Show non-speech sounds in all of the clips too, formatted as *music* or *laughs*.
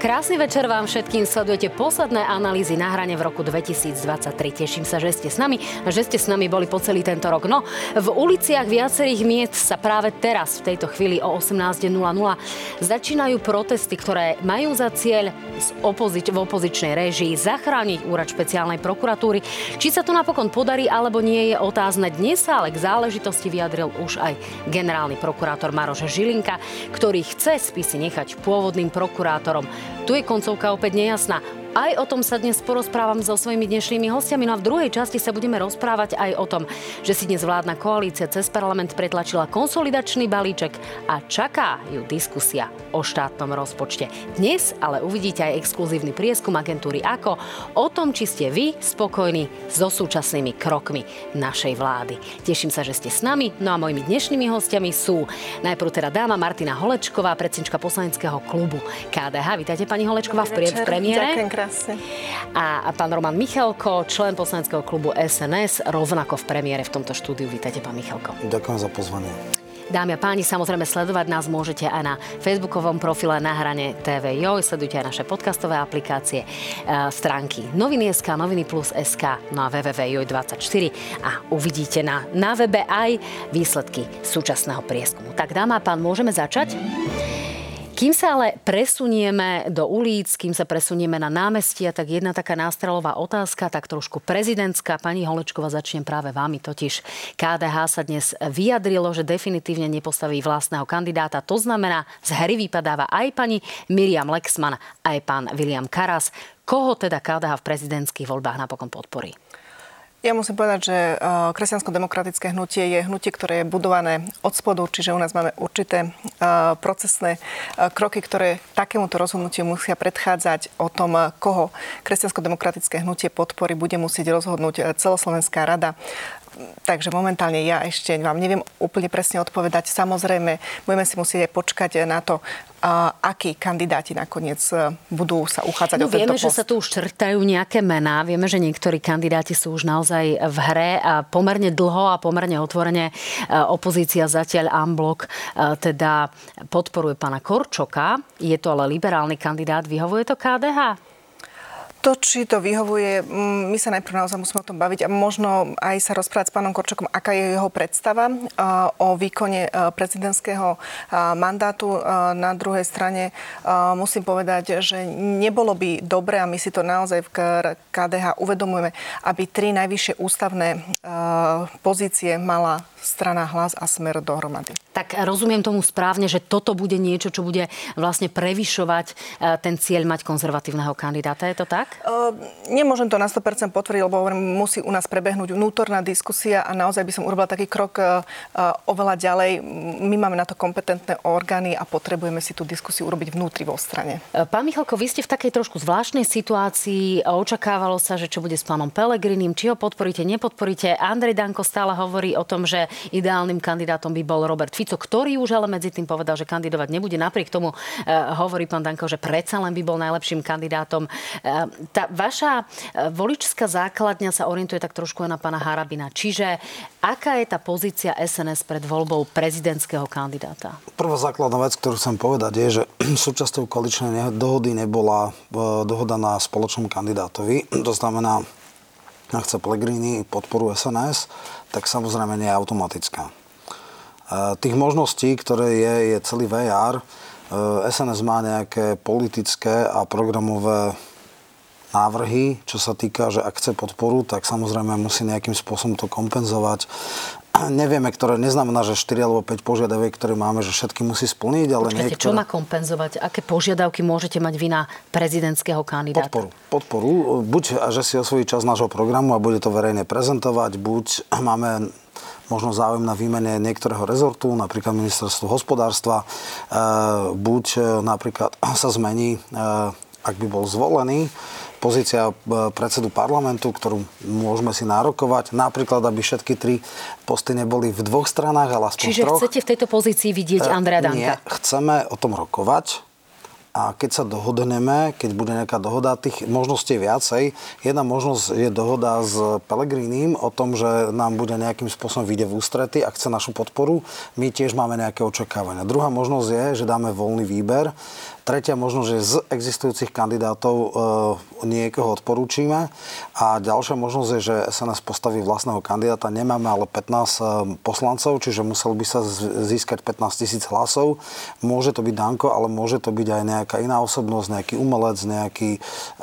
Krásny večer vám všetkým. Sledujete posledné analýzy na hrane v roku 2023. Teším sa, že ste s nami a že ste s nami boli po celý tento rok. No, v uliciach viacerých miest sa práve teraz, v tejto chvíli o 18.00 začínajú protesty, ktoré majú za cieľ opozič- v opozičnej režii zachrániť úrad špeciálnej prokuratúry. Či sa to napokon podarí alebo nie je otázne. Dnes sa ale k záležitosti vyjadril už aj generálny prokurátor Maroš Žilinka, ktorý chce spisy nechať pôvodným prokurátorom. Tu je koncovka opäť nejasná. Aj o tom sa dnes porozprávam so svojimi dnešnými hostiami. No a v druhej časti sa budeme rozprávať aj o tom, že si dnes vládna koalícia cez parlament pretlačila konsolidačný balíček a čaká ju diskusia o štátnom rozpočte. Dnes ale uvidíte aj exkluzívny prieskum agentúry AKO o tom, či ste vy spokojní so súčasnými krokmi našej vlády. Teším sa, že ste s nami. No a mojimi dnešnými hostiami sú najprv teda dáma Martina Holečková, predsednička poslaneckého klubu KDH. Vítajte pani Holečková v, premiére. Ďakujem krásne. A, a pán Roman Michalko, člen poslaneckého klubu SNS, rovnako v premiére v tomto štúdiu. Vítajte, pán Michalko. Ďakujem za pozvanie. Dámy a páni, samozrejme sledovať nás môžete aj na facebookovom profile na hrane TV Jo, sledujte aj naše podcastové aplikácie, e, stránky Noviny.sk, Noviny Plus SK, no a www.joj24 a uvidíte na, na webe aj výsledky súčasného prieskumu. Tak dáma a pán, môžeme začať? Kým sa ale presunieme do ulic, kým sa presunieme na námestia, tak jedna taká nástrelová otázka, tak trošku prezidentská. Pani Holečková, začnem práve vámi. Totiž KDH sa dnes vyjadrilo, že definitívne nepostaví vlastného kandidáta. To znamená, z hry vypadáva aj pani Miriam Lexman, aj pán William Karas. Koho teda KDH v prezidentských voľbách napokon podporí? Ja musím povedať, že eh, kresťansko-demokratické hnutie je hnutie, ktoré je budované od spodu, čiže u nás máme určité eh, procesné eh, kroky, ktoré takémuto rozhodnutiu musia predchádzať o tom, koho kresťansko-demokratické hnutie podpory bude musieť rozhodnúť celoslovenská rada. Takže momentálne ja ešte vám neviem úplne presne odpovedať. Samozrejme, budeme si musieť aj počkať na to, a akí kandidáti nakoniec e, budú sa uchádzať no, o tento Vieme, post. že sa tu už črtajú nejaké mená. Vieme, že niektorí kandidáti sú už naozaj v hre a pomerne dlho a pomerne otvorene e, opozícia zatiaľ Amblok e, teda podporuje pána Korčoka. Je to ale liberálny kandidát. Vyhovuje to KDH? To, či to vyhovuje, my sa najprv naozaj musíme o tom baviť a možno aj sa rozprávať s pánom Korčokom, aká je jeho predstava o výkone prezidentského mandátu. Na druhej strane musím povedať, že nebolo by dobre, a my si to naozaj v KDH uvedomujeme, aby tri najvyššie ústavné pozície mala strana hlas a smer dohromady. Tak rozumiem tomu správne, že toto bude niečo, čo bude vlastne prevyšovať e, ten cieľ mať konzervatívneho kandidáta. Je to tak? Uh, nemôžem to na 100% potvrdiť, lebo hovorím, musí u nás prebehnúť vnútorná diskusia a naozaj by som urobila taký krok uh, oveľa ďalej. My máme na to kompetentné orgány a potrebujeme si tú diskusiu urobiť vnútri vo strane. Pán Michalko, vy ste v takej trošku zvláštnej situácii. Očakávalo sa, že čo bude s pánom Pelegrinim, či ho podporíte, nepodporíte. Andrej Danko stále hovorí o tom, že ideálnym kandidátom by bol Robert Fico, ktorý už ale medzi tým povedal, že kandidovať nebude. Napriek tomu e, hovorí pán Danko, že predsa len by bol najlepším kandidátom. E, tá vaša e, voličská základňa sa orientuje tak trošku aj na pána Harabina. Čiže aká je tá pozícia SNS pred voľbou prezidentského kandidáta? Prvá základná vec, ktorú chcem povedať, je, že *clears throat* súčasťou koaličnej dohody nebola dohoda na spoločnom kandidátovi. *clears throat* To znamená, ak chce Pellegrini podporu SNS, tak samozrejme nie je automatická. E, tých možností, ktoré je, je celý VR. SNS e, má nejaké politické a programové návrhy, čo sa týka, že ak chce podporu, tak samozrejme musí nejakým spôsobom to kompenzovať *clears throat* nevieme, ktoré neznamená, že 4 alebo 5 požiadaviek, ktoré máme, že všetky musí splniť, ale Počkajte, niektoré... čo má kompenzovať? Aké požiadavky môžete mať vy na prezidentského kandidáta? Podporu. Podporu. Buď, že si osvojí čas nášho programu a bude to verejne prezentovať, buď *clears throat* máme možno záujem na výmene niektorého rezortu, napríklad ministerstvo hospodárstva, e, buď e, napríklad *clears throat* sa zmení, e, ak by bol zvolený, pozícia e, predsedu parlamentu, ktorú môžeme si nárokovať. Napríklad, aby všetky tri posty neboli v dvoch stranách, ale aspoň Čiže troch. chcete v tejto pozícii vidieť e, Andrea Danka? Nie, chceme o tom rokovať a keď sa dohodneme, keď bude nejaká dohoda, tých možností je viacej. Jedna možnosť je dohoda s Pelegrínim o tom, že nám bude nejakým spôsobom vyjde v ústrety a chce našu podporu. My tiež máme nejaké očakávania. Druhá možnosť je, že dáme voľný výber Tretia možnosť, že z existujúcich kandidátov e, niekoho odporúčime. A ďalšia možnosť je, že SNS postaví vlastného kandidáta. Nemáme ale 15 e, poslancov, čiže musel by sa získať 15 tisíc hlasov. Môže to byť Danko, ale môže to byť aj nejaká iná osobnosť, nejaký umelec, nejaký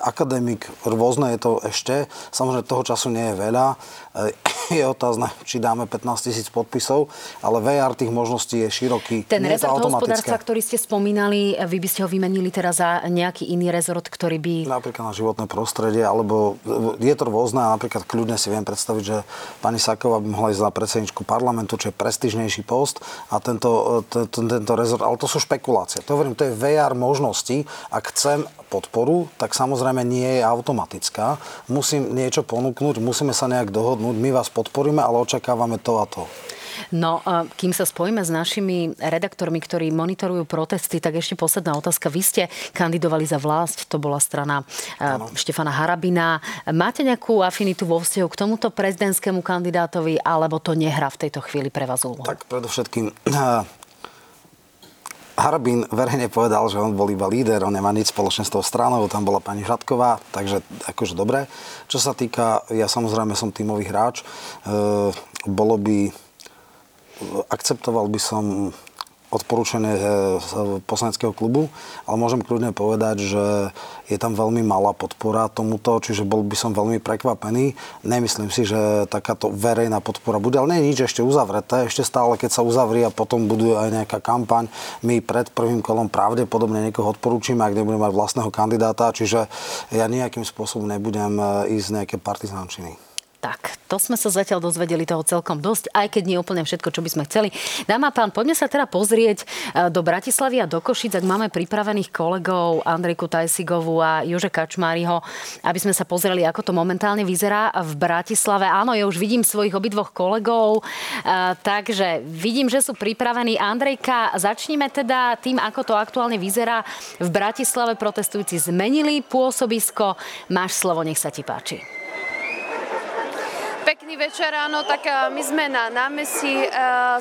akademik. Rôzne je to ešte. Samozrejme, toho času nie je veľa. *coughs* Je otázne, či dáme 15 tisíc podpisov, ale VR tých možností je široký. Ten rezort hospodárstva, ktorý ste spomínali, vy by ste ho vymenili teraz za nejaký iný rezort, ktorý by... Napríklad na životné prostredie, alebo je to rôzne, napríklad kľudne si viem predstaviť, že pani Saková by mohla ísť za predsedničku parlamentu, čo je prestižnejší post a tento, tento, tento rezort, ale to sú špekulácie. To hovorím, to je VR možnosti. Ak chcem podporu, tak samozrejme nie je automatická. Musím niečo ponúknuť, musíme sa nejak dohodnúť, my vás podporíme, ale očakávame to a to. No, kým sa spojíme s našimi redaktormi, ktorí monitorujú protesty, tak ešte posledná otázka. Vy ste kandidovali za vlast, to bola strana ano. Štefana Harabina. Máte nejakú afinitu vo vzťahu k tomuto prezidentskému kandidátovi, alebo to nehrá v tejto chvíli pre vás úlohu? Tak predovšetkým Harabín verejne povedal, že on bol iba líder, on nemá nič spoločné s tou stranou, tam bola pani Hradková, takže akože dobre. Čo sa týka, ja samozrejme som tímový hráč, e, bolo by akceptoval by som odporúčanie eh, poslaneckého klubu, ale môžem kľudne povedať, že je tam veľmi malá podpora tomuto, čiže bol by som veľmi prekvapený. Nemyslím si, že takáto verejná podpora bude, ale nie je nič ešte uzavreté. Ešte stále, keď sa uzavrie a potom buduje aj nejaká kampaň, my pred prvým kolom pravdepodobne niekoho odporúčime, ak nebudeme mať vlastného kandidáta, čiže ja nejakým spôsobom nebudem eh, ísť nejaké partizánčiny. Tak, to sme sa zatiaľ dozvedeli toho celkom dosť, aj keď nie úplne všetko, čo by sme chceli. Dáma pán, poďme sa teda pozrieť e, do Bratislavy a do Košic, ak máme pripravených kolegov Andrejku Tajsigovu a Jože Kačmáriho, aby sme sa pozreli, ako to momentálne vyzerá v Bratislave. Áno, ja už vidím svojich obidvoch kolegov, e, takže vidím, že sú pripravení. Andrejka, začníme teda tým, ako to aktuálne vyzerá. V Bratislave protestujúci zmenili pôsobisko. Máš slovo, nech sa ti páči. Pekný večer, áno, tak e, my sme na námestí e,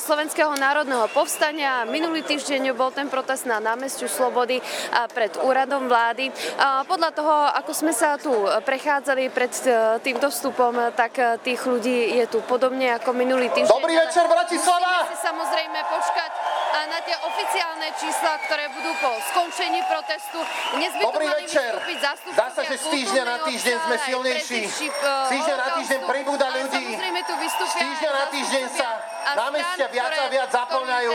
Slovenského národného povstania. Minulý týždeň bol ten protest na námestiu Slobody e, pred úradom vlády. Podľa toho, ako sme sa tu prechádzali pred týmto vstupom, tak tých ľudí je tu podobne ako minulý týždeň. Dobrý večer, Bratislava! Musíme si samozrejme počkať na tie oficiálne čísla, ktoré budú po skončení protestu. Dnes by Dobrý večer. Zdá sa, že z týždňa na týždeň sme silnejší. Z týždňa na týždeň pribúda ľudí. Z týždňa na týždeň sa námestia viac a viac zaplňajú.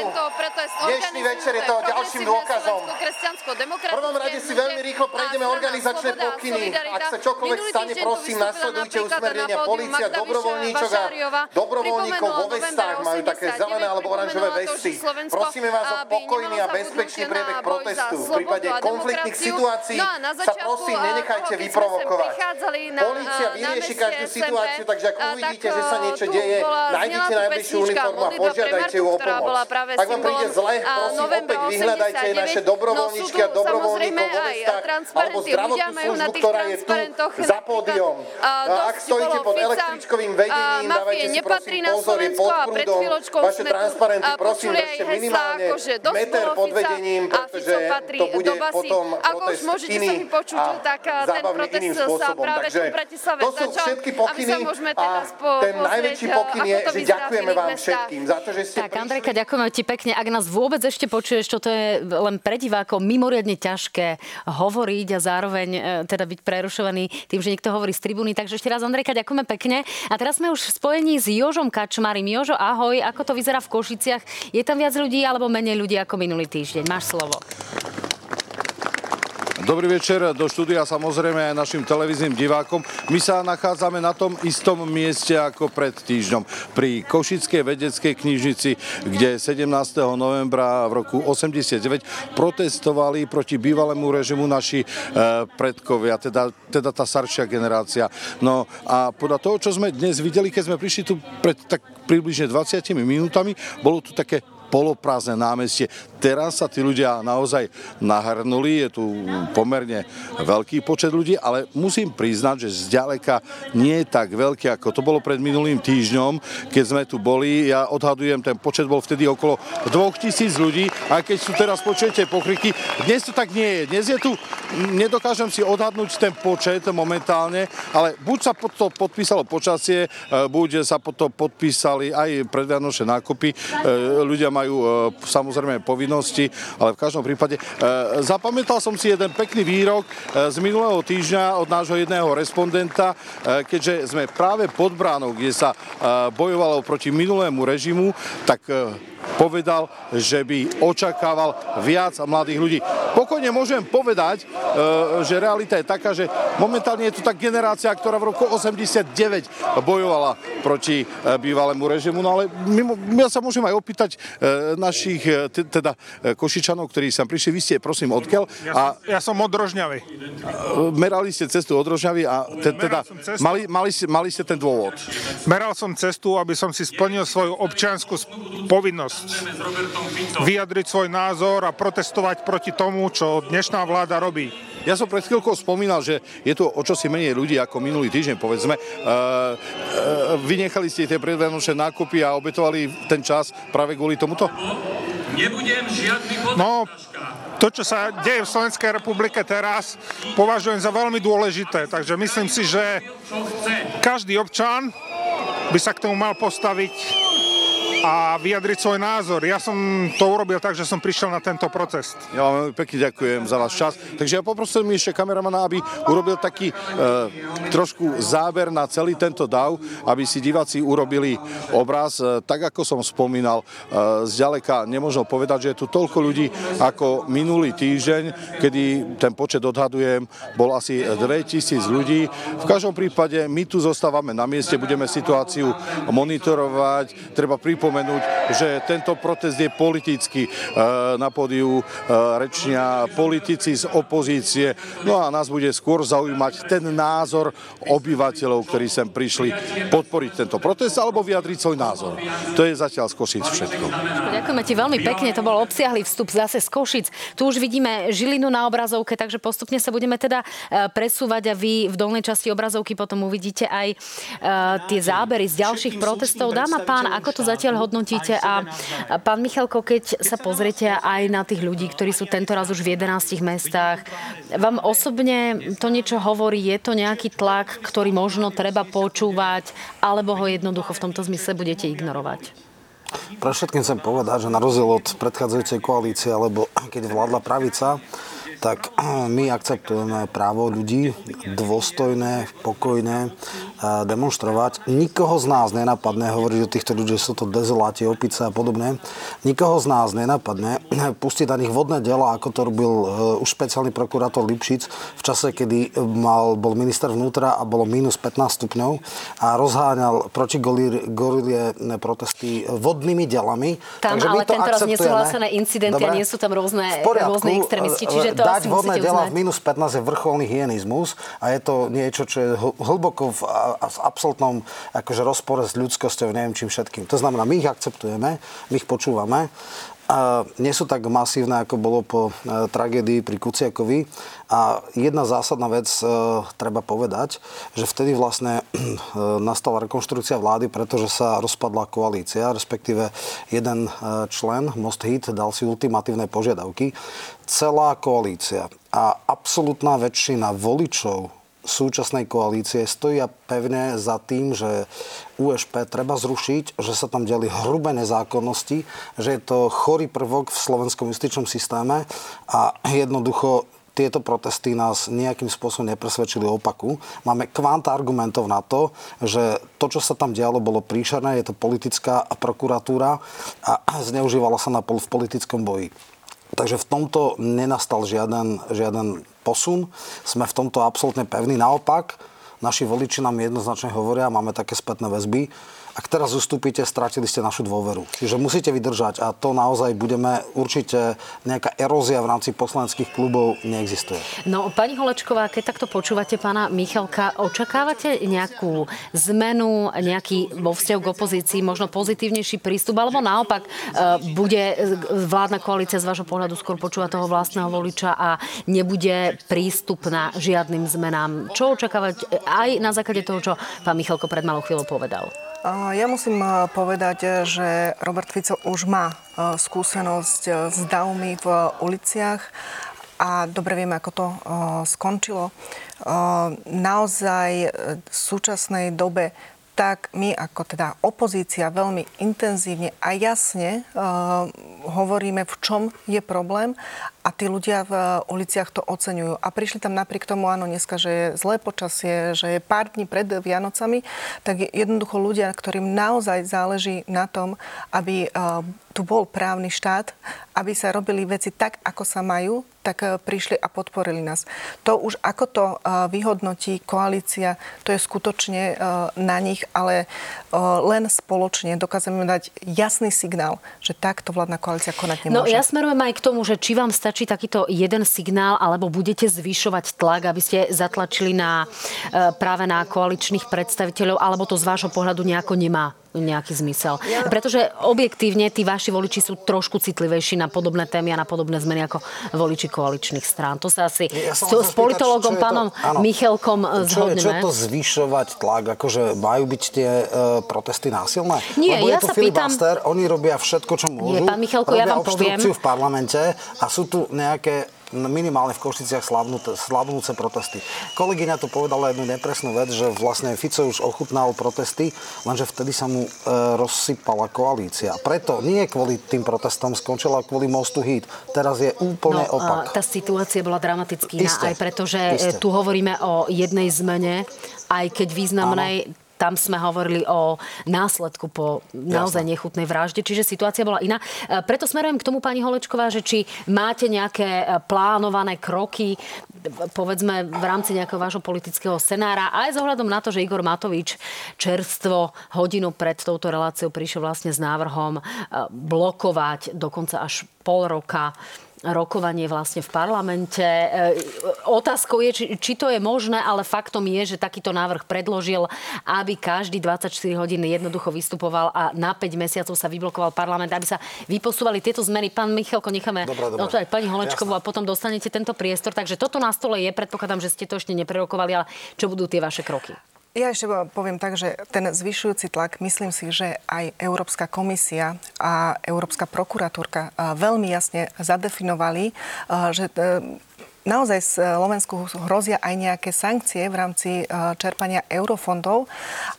Dnešný večer je to ďalším dôkazom. V prvom rade si veľmi rýchlo prejdeme organizačné pokyny. Ak sa čokoľvek stane, prosím, nasledujte usmernenia policia, dobrovoľníčok a dobrovoľníkov vo vestách majú také zelené alebo oranžové vesty. Prosíme vás o pokojný a bezpečný priebeh protestu. V prípade konfliktných situácií no sa prosím nenechajte vyprovokovať. Polícia vyrieši každú situáciu, takže ak uvidíte, že sa niečo deje, nájdite najbližšiu uniformu a požiadajte ju o pomoc. Ak vám príde zle, prosím, opäť vyhľadajte naše dobrovoľníčky a dobrovoľníkov vo vestách alebo zdravotnú službu, ktorá je tu za pódium. Ak stojíte pod električkovým vedením, dávajte si prosím pozor, je pod prúdom. Vaše transparenty prosím držte minimálne meter pod vedením, pretože to bude potom protest iný a zábavný iným spôsobom. Takže to sú všetky pokyny a ten najväčší pokyn je, že ďakujeme vám všetkým za to, že ste Tak, Andrejka, ďakujeme ti pekne. Ak nás vôbec ešte počuješ, čo to je len pre divákov mimoriadne ťažké hovoriť a zároveň e, teda byť prerušovaný tým, že niekto hovorí z tribúny. Takže ešte raz, Andrejka, ďakujeme pekne. A teraz sme už v spojení s Jožom Kačmarim. Jožo, ahoj, ako to vyzerá v Košiciach? Je tam viac ľudí alebo menej ľudí ako minulý týždeň? Máš slovo. Dobrý večer do štúdia samozrejme aj našim televíznym divákom. My sa nachádzame na tom istom mieste ako pred týždňom pri Košickej vedeckej knižnici, kde 17. novembra v roku 89 protestovali proti bývalému režimu naši e, predkovia, teda, teda tá staršia generácia. No a podľa toho, čo sme dnes videli, keď sme prišli tu pred tak približne 20 minútami, bolo tu také poloprázdne námestie. Teraz sa tí ľudia naozaj nahrnuli, je tu pomerne veľký počet ľudí, ale musím priznať, že zďaleka nie je tak veľký, ako to bolo pred minulým týždňom, keď sme tu boli. Ja odhadujem, ten počet bol vtedy okolo 2000 ľudí, a keď tu teraz počujete pokriky, dnes to tak nie je. Dnes je tu, nedokážem si odhadnúť ten počet momentálne, ale buď sa pod to podpísalo počasie, e, buď sa pod to podpísali aj predvianočné nákupy. E, ľudia majú e, samozrejme povinnosti, ale v každom prípade zapamätal som si jeden pekný výrok z minulého týždňa od nášho jedného respondenta, keďže sme práve pod bránou, kde sa bojovalo proti minulému režimu, tak povedal, že by očakával viac mladých ľudí. Pokojne môžem povedať, e, že realita je taká, že momentálne je tu tá generácia, ktorá v roku 89 bojovala proti e, bývalému režimu, no ale my, ja sa môžem aj opýtať e, našich teda Košičanov, ktorí sem prišli, vy ste prosím odkiaľ? Ja, a, som, ja som od Rožňavy. Merali ste cestu od Rožňavy a te, teda mali, mali, mali ste ten dôvod? Meral som cestu, aby som si splnil svoju občianskú povinnosť vyjadriť svoj názor a protestovať proti tomu, čo dnešná vláda robí. Ja som pred chvíľkou spomínal, že je tu o čosi menej ľudí ako minulý týždeň, povedzme. Uh, uh, vynechali ste tie predvianočné nákupy a obetovali ten čas práve kvôli tomuto? Nebudem žiadny No, to, čo sa deje v Slovenskej republike teraz, považujem za veľmi dôležité. Takže myslím si, že každý občan by sa k tomu mal postaviť a vyjadriť svoj názor. Ja som to urobil tak, že som prišiel na tento proces. Ja vám pekne ďakujem za váš čas. Takže ja poprosím ešte kameramana, aby urobil taký e, trošku záber na celý tento dav, aby si diváci urobili obraz. E, tak ako som spomínal, e, zďaleka nemôžem povedať, že je tu toľko ľudí ako minulý týždeň, kedy ten počet odhadujem, bol asi 2000 ľudí. V každom prípade my tu zostávame na mieste, budeme situáciu monitorovať. Treba pripomínať, pripomenúť, že tento protest je politický. E, na pódiu e, rečnia politici z opozície. No a nás bude skôr zaujímať ten názor obyvateľov, ktorí sem prišli podporiť tento protest alebo vyjadriť svoj názor. To je zatiaľ z Košic všetko. Ďakujeme ti veľmi pekne, to bol obsiahly vstup zase z Košic. Tu už vidíme Žilinu na obrazovke, takže postupne sa budeme teda e, presúvať a vy v dolnej časti obrazovky potom uvidíte aj tie zábery z ďalších protestov. Dáma pán, ako to zatiaľ hodnotíte? A pán Michalko, keď sa pozriete aj na tých ľudí, ktorí sú tento raz už v 11 mestách, vám osobne to niečo hovorí? Je to nejaký tlak, ktorý možno treba počúvať, alebo ho jednoducho v tomto zmysle budete ignorovať? Pre všetkým chcem povedať, že na rozdiel od predchádzajúcej koalície, alebo *clears throat* keď vládla pravica, tak my akceptujeme právo ľudí dôstojné, pokojné demonstrovať. Nikoho z nás nenapadne hovoriť o týchto ľudí, že sú to dezoláti, opice a podobne. Nikoho z nás nenapadne pustiť na nich vodné dela, ako to robil už špeciálny prokurátor Lipšic v čase, kedy mal, bol minister vnútra a bolo minus 15 stupňov a rozháňal proti gorilie protesty vodnými delami. Tam Takže ale tento raz nesúhlasené incidenty Dobre? a nie sú tam rôzne, rôzne extrémisti. Čiže to dať vodné dela v minus 15 je vrcholný hyenizmus a je to niečo, čo je hlboko v, v absolútnom akože rozpore s ľudskosťou, neviem čím všetkým. To znamená, my ich akceptujeme, my ich počúvame nie sú tak masívne, ako bolo po e, tragédii pri Kuciakovi. A jedna zásadná vec e, treba povedať, že vtedy vlastne e, nastala rekonštrukcia vlády, pretože sa rozpadla koalícia, respektíve jeden člen, Most Hit, dal si ultimatívne požiadavky. Celá koalícia a absolútna väčšina voličov súčasnej koalície stoja pevne za tým, že USP treba zrušiť, že sa tam diali hrubé nezákonnosti, že je to chorý prvok v slovenskom justičnom systéme a jednoducho tieto protesty nás nejakým spôsobom nepresvedčili opaku. Máme kvanta argumentov na to, že to, čo sa tam dialo, bolo príšerné, je to politická prokuratúra a zneužívala sa na pol v politickom boji. Takže v tomto nenastal žiaden, žiaden posun. Sme v tomto absolútne pevní. Naopak, naši voliči nám jednoznačne hovoria, máme také spätné väzby, Ak teraz ustúpite, stratili ste našu dôveru. Čiže musíte vydržať a to naozaj budeme určite, nejaká erózia v rámci poslaneckých klubov neexistuje. No, pani Holečková, keď takto počúvate pána Michalka, očakávate nejakú zmenu, nejaký vo vzťahu k opozícii, možno pozitívnejší prístup, alebo naopak e, bude vládna koalícia z vášho pohľadu skôr počúvať toho vlastného voliča a nebude prístup na žiadnym zmenám? Čo očakávať aj na základe toho, čo pán Michalko pred malou chvíľou povedal? Ja musím povedať, že Robert Fico už má skúsenosť s davmi v uliciach a dobre vieme, ako to skončilo. Naozaj v súčasnej dobe tak my ako teda opozícia veľmi intenzívne a jasne uh, hovoríme, v čom je problém a tí ľudia v uliciach to oceňujú. A prišli tam napriek tomu, áno, dneska, že je zlé počasie, že je pár dní pred Vianocami, tak je jednoducho ľudia, ktorým naozaj záleží na tom, aby uh, tu bol právny štát, aby sa robili veci tak, ako sa majú, tak e, prišli a podporili nás. To už ako to vyhodnotí koalícia, to je skutočne na nich, ale len spoločne dokážeme dať jasný signál, že takto vládna koalícia konať nemôže. No ja smerujem aj k tomu, že či vám stačí takýto jeden signál, alebo budete zvyšovať tlak, aby ste zatlačili na, práve na koaličných predstaviteľov, alebo to z vášho pohľadu nejako nemá nejaký zmysel. Ja... Pretože objektívne tí vaši voliči sú trošku citlivejší na podobné témy a na podobné zmeny ako voliči koaličných strán. To sa asi ja s, s politologom pánom to, Michelkom zhodneme. Čo, čo to zvyšovať tlak? Akože majú byť tie uh, protesty násilné? Nie, Lebo ja je to sa pýtam... oni robia všetko, čo môžu. Nie, pán Michalko, ja vám poviem. v parlamente a sú tu nejaké minimálne v Košiciach slabnúce protesty. Kolegyňa to povedala jednu nepresnú vec, že vlastne Fico už ochutnal protesty, lenže vtedy sa mu e, rozsypala koalícia. Preto nie kvôli tým protestom skončila kvôli mostu hit. Teraz je úplne no, opak. Tá situácia bola dramatický, aj preto, že e, tu hovoríme o jednej zmene, aj keď významnej, Áno tam sme hovorili o následku po naozaj nechutnej vražde, čiže situácia bola iná. E, preto smerujem k tomu, pani Holečková, že či máte nejaké e, plánované kroky, povedzme v rámci nejakého vášho politického scenára, aj s ohľadom na to, že Igor Matovič čerstvo hodinu pred touto reláciou prišiel vlastne s návrhom e, blokovať dokonca až pol roka rokovanie vlastne v parlamente. E, otázkou je, či, či to je možné, ale faktom je, že takýto návrh predložil, aby každý 24 hodín jednoducho vystupoval a na 5 mesiacov sa vyblokoval parlament, aby sa vyposúvali tieto zmeny. Pán Michalko, necháme aj pani Holečkovú a potom dostanete tento priestor. Takže toto na stole je, predpokladám, že ste to ešte neprerokovali, ale čo budú tie vaše kroky? Ja ešte poviem tak, že ten zvyšujúci tlak, myslím si, že aj Európska komisia a Európska prokuratúrka veľmi jasne zadefinovali, že e, naozaj Slovensku hrozia aj nejaké sankcie v rámci čerpania eurofondov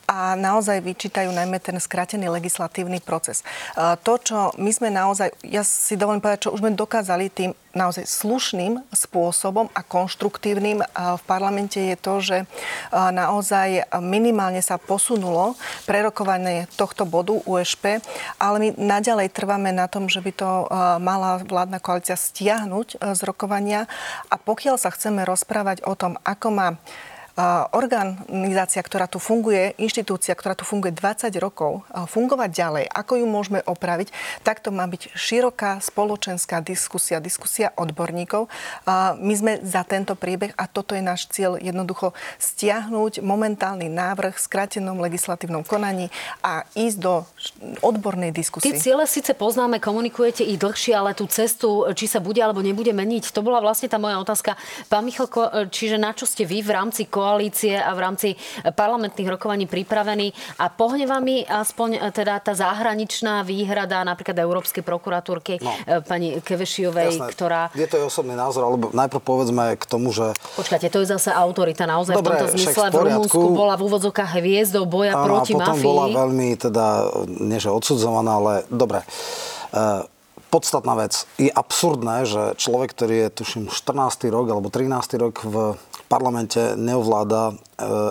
a naozaj vyčítajú najmä ten skrátený legislatívny proces. To, čo my sme naozaj, ja si dovolím povedať, čo už sme dokázali tým naozaj slušným spôsobom a konštruktívnym v parlamente je to, že naozaj minimálne sa posunulo prerokovanie tohto bodu USP, ale my naďalej trváme na tom, že by to mala vládna koalícia stiahnuť z rokovania. A pokiaľ sa chceme rozprávať o tom, ako má organizácia, ktorá tu funguje, inštitúcia, ktorá tu funguje 20 rokov, fungovať ďalej, ako ju môžeme opraviť, tak to má byť široká spoločenská diskusia, diskusia odborníkov. My sme za tento priebeh a toto je náš cieľ jednoducho stiahnuť momentálny návrh v skrátenom legislatívnom konaní a ísť do odbornej diskusie. Tie ciele síce poznáme, komunikujete ich dlhšie, ale tú cestu, či sa bude alebo nebude meniť, to bola vlastne tá moja otázka. Pán Michalko, čiže na čo ste vy v rámci koalície a v rámci parlamentných rokovaní pripravení a pohne vami aspoň e, teda tá zahraničná výhrada napríklad Európskej prokuratúrky no. E, pani Kevešiovej, Jasné. ktorá... Je to jej osobný názor, alebo najprv povedzme k tomu, že... Počkajte, to je zase autorita naozaj Dobre, v tomto zmysle. V, v Rumunsku bola v úvodzokách hviezdou boja ano, proti a potom mafii. bola veľmi teda, nie že odsudzovaná, ale dobre. Uh, podstatná vec. Je absurdné, že človek, ktorý je, tuším, 14. rok alebo 13. rok v parlamente neovláda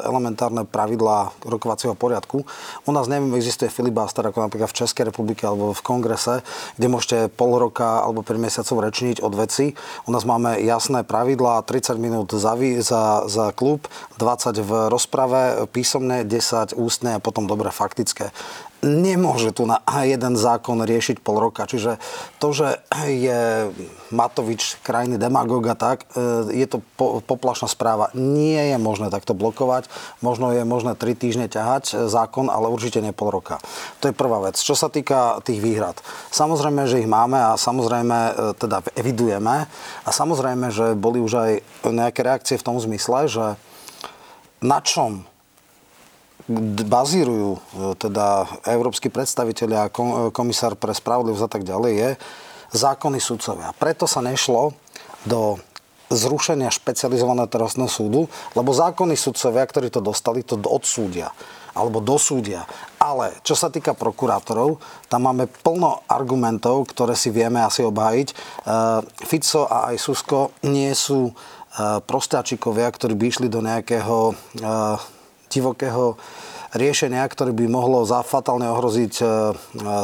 elementárne pravidlá rokovacieho poriadku. U nás neviem, existuje filibuster ako napríklad v Českej republike alebo v kongrese, kde môžete pol roka alebo 5 mesiacov rečniť od veci. U nás máme jasné pravidlá, 30 minút za, za, za klub, 20 v rozprave, písomné, 10 ústne a potom dobre faktické nemôže tu na jeden zákon riešiť pol roka. Čiže to, že je Matovič krajný demagóg a tak, e, je to poplašná správa. Nie je možné takto blokovať. Možno je možné tri týždne ťahať zákon, ale určite nie pol roka. To je prvá vec. Čo sa týka tých výhrad. Samozrejme, že ich máme a samozrejme e, teda evidujeme a samozrejme, že boli už aj nejaké reakcie v tom zmysle, že na čom bazírujú e, teda európsky predstaviteľi a komisár pre spravodlivosť a tak ďalej, je zákony sudcovia. Preto sa nešlo do zrušenia špecializovaného trestného súdu, lebo zákony sudcovia, ktorí to dostali, to odsúdia alebo dosúdia. Ale čo sa týka prokurátorov, tam máme plno argumentov, ktoré si vieme asi obhájiť. E, Fico a aj Susko nie sú e, prostáčikovia, ktorí by išli do nejakého divokého riešenia, ktoré by mohlo fatálne ohroziť e, e,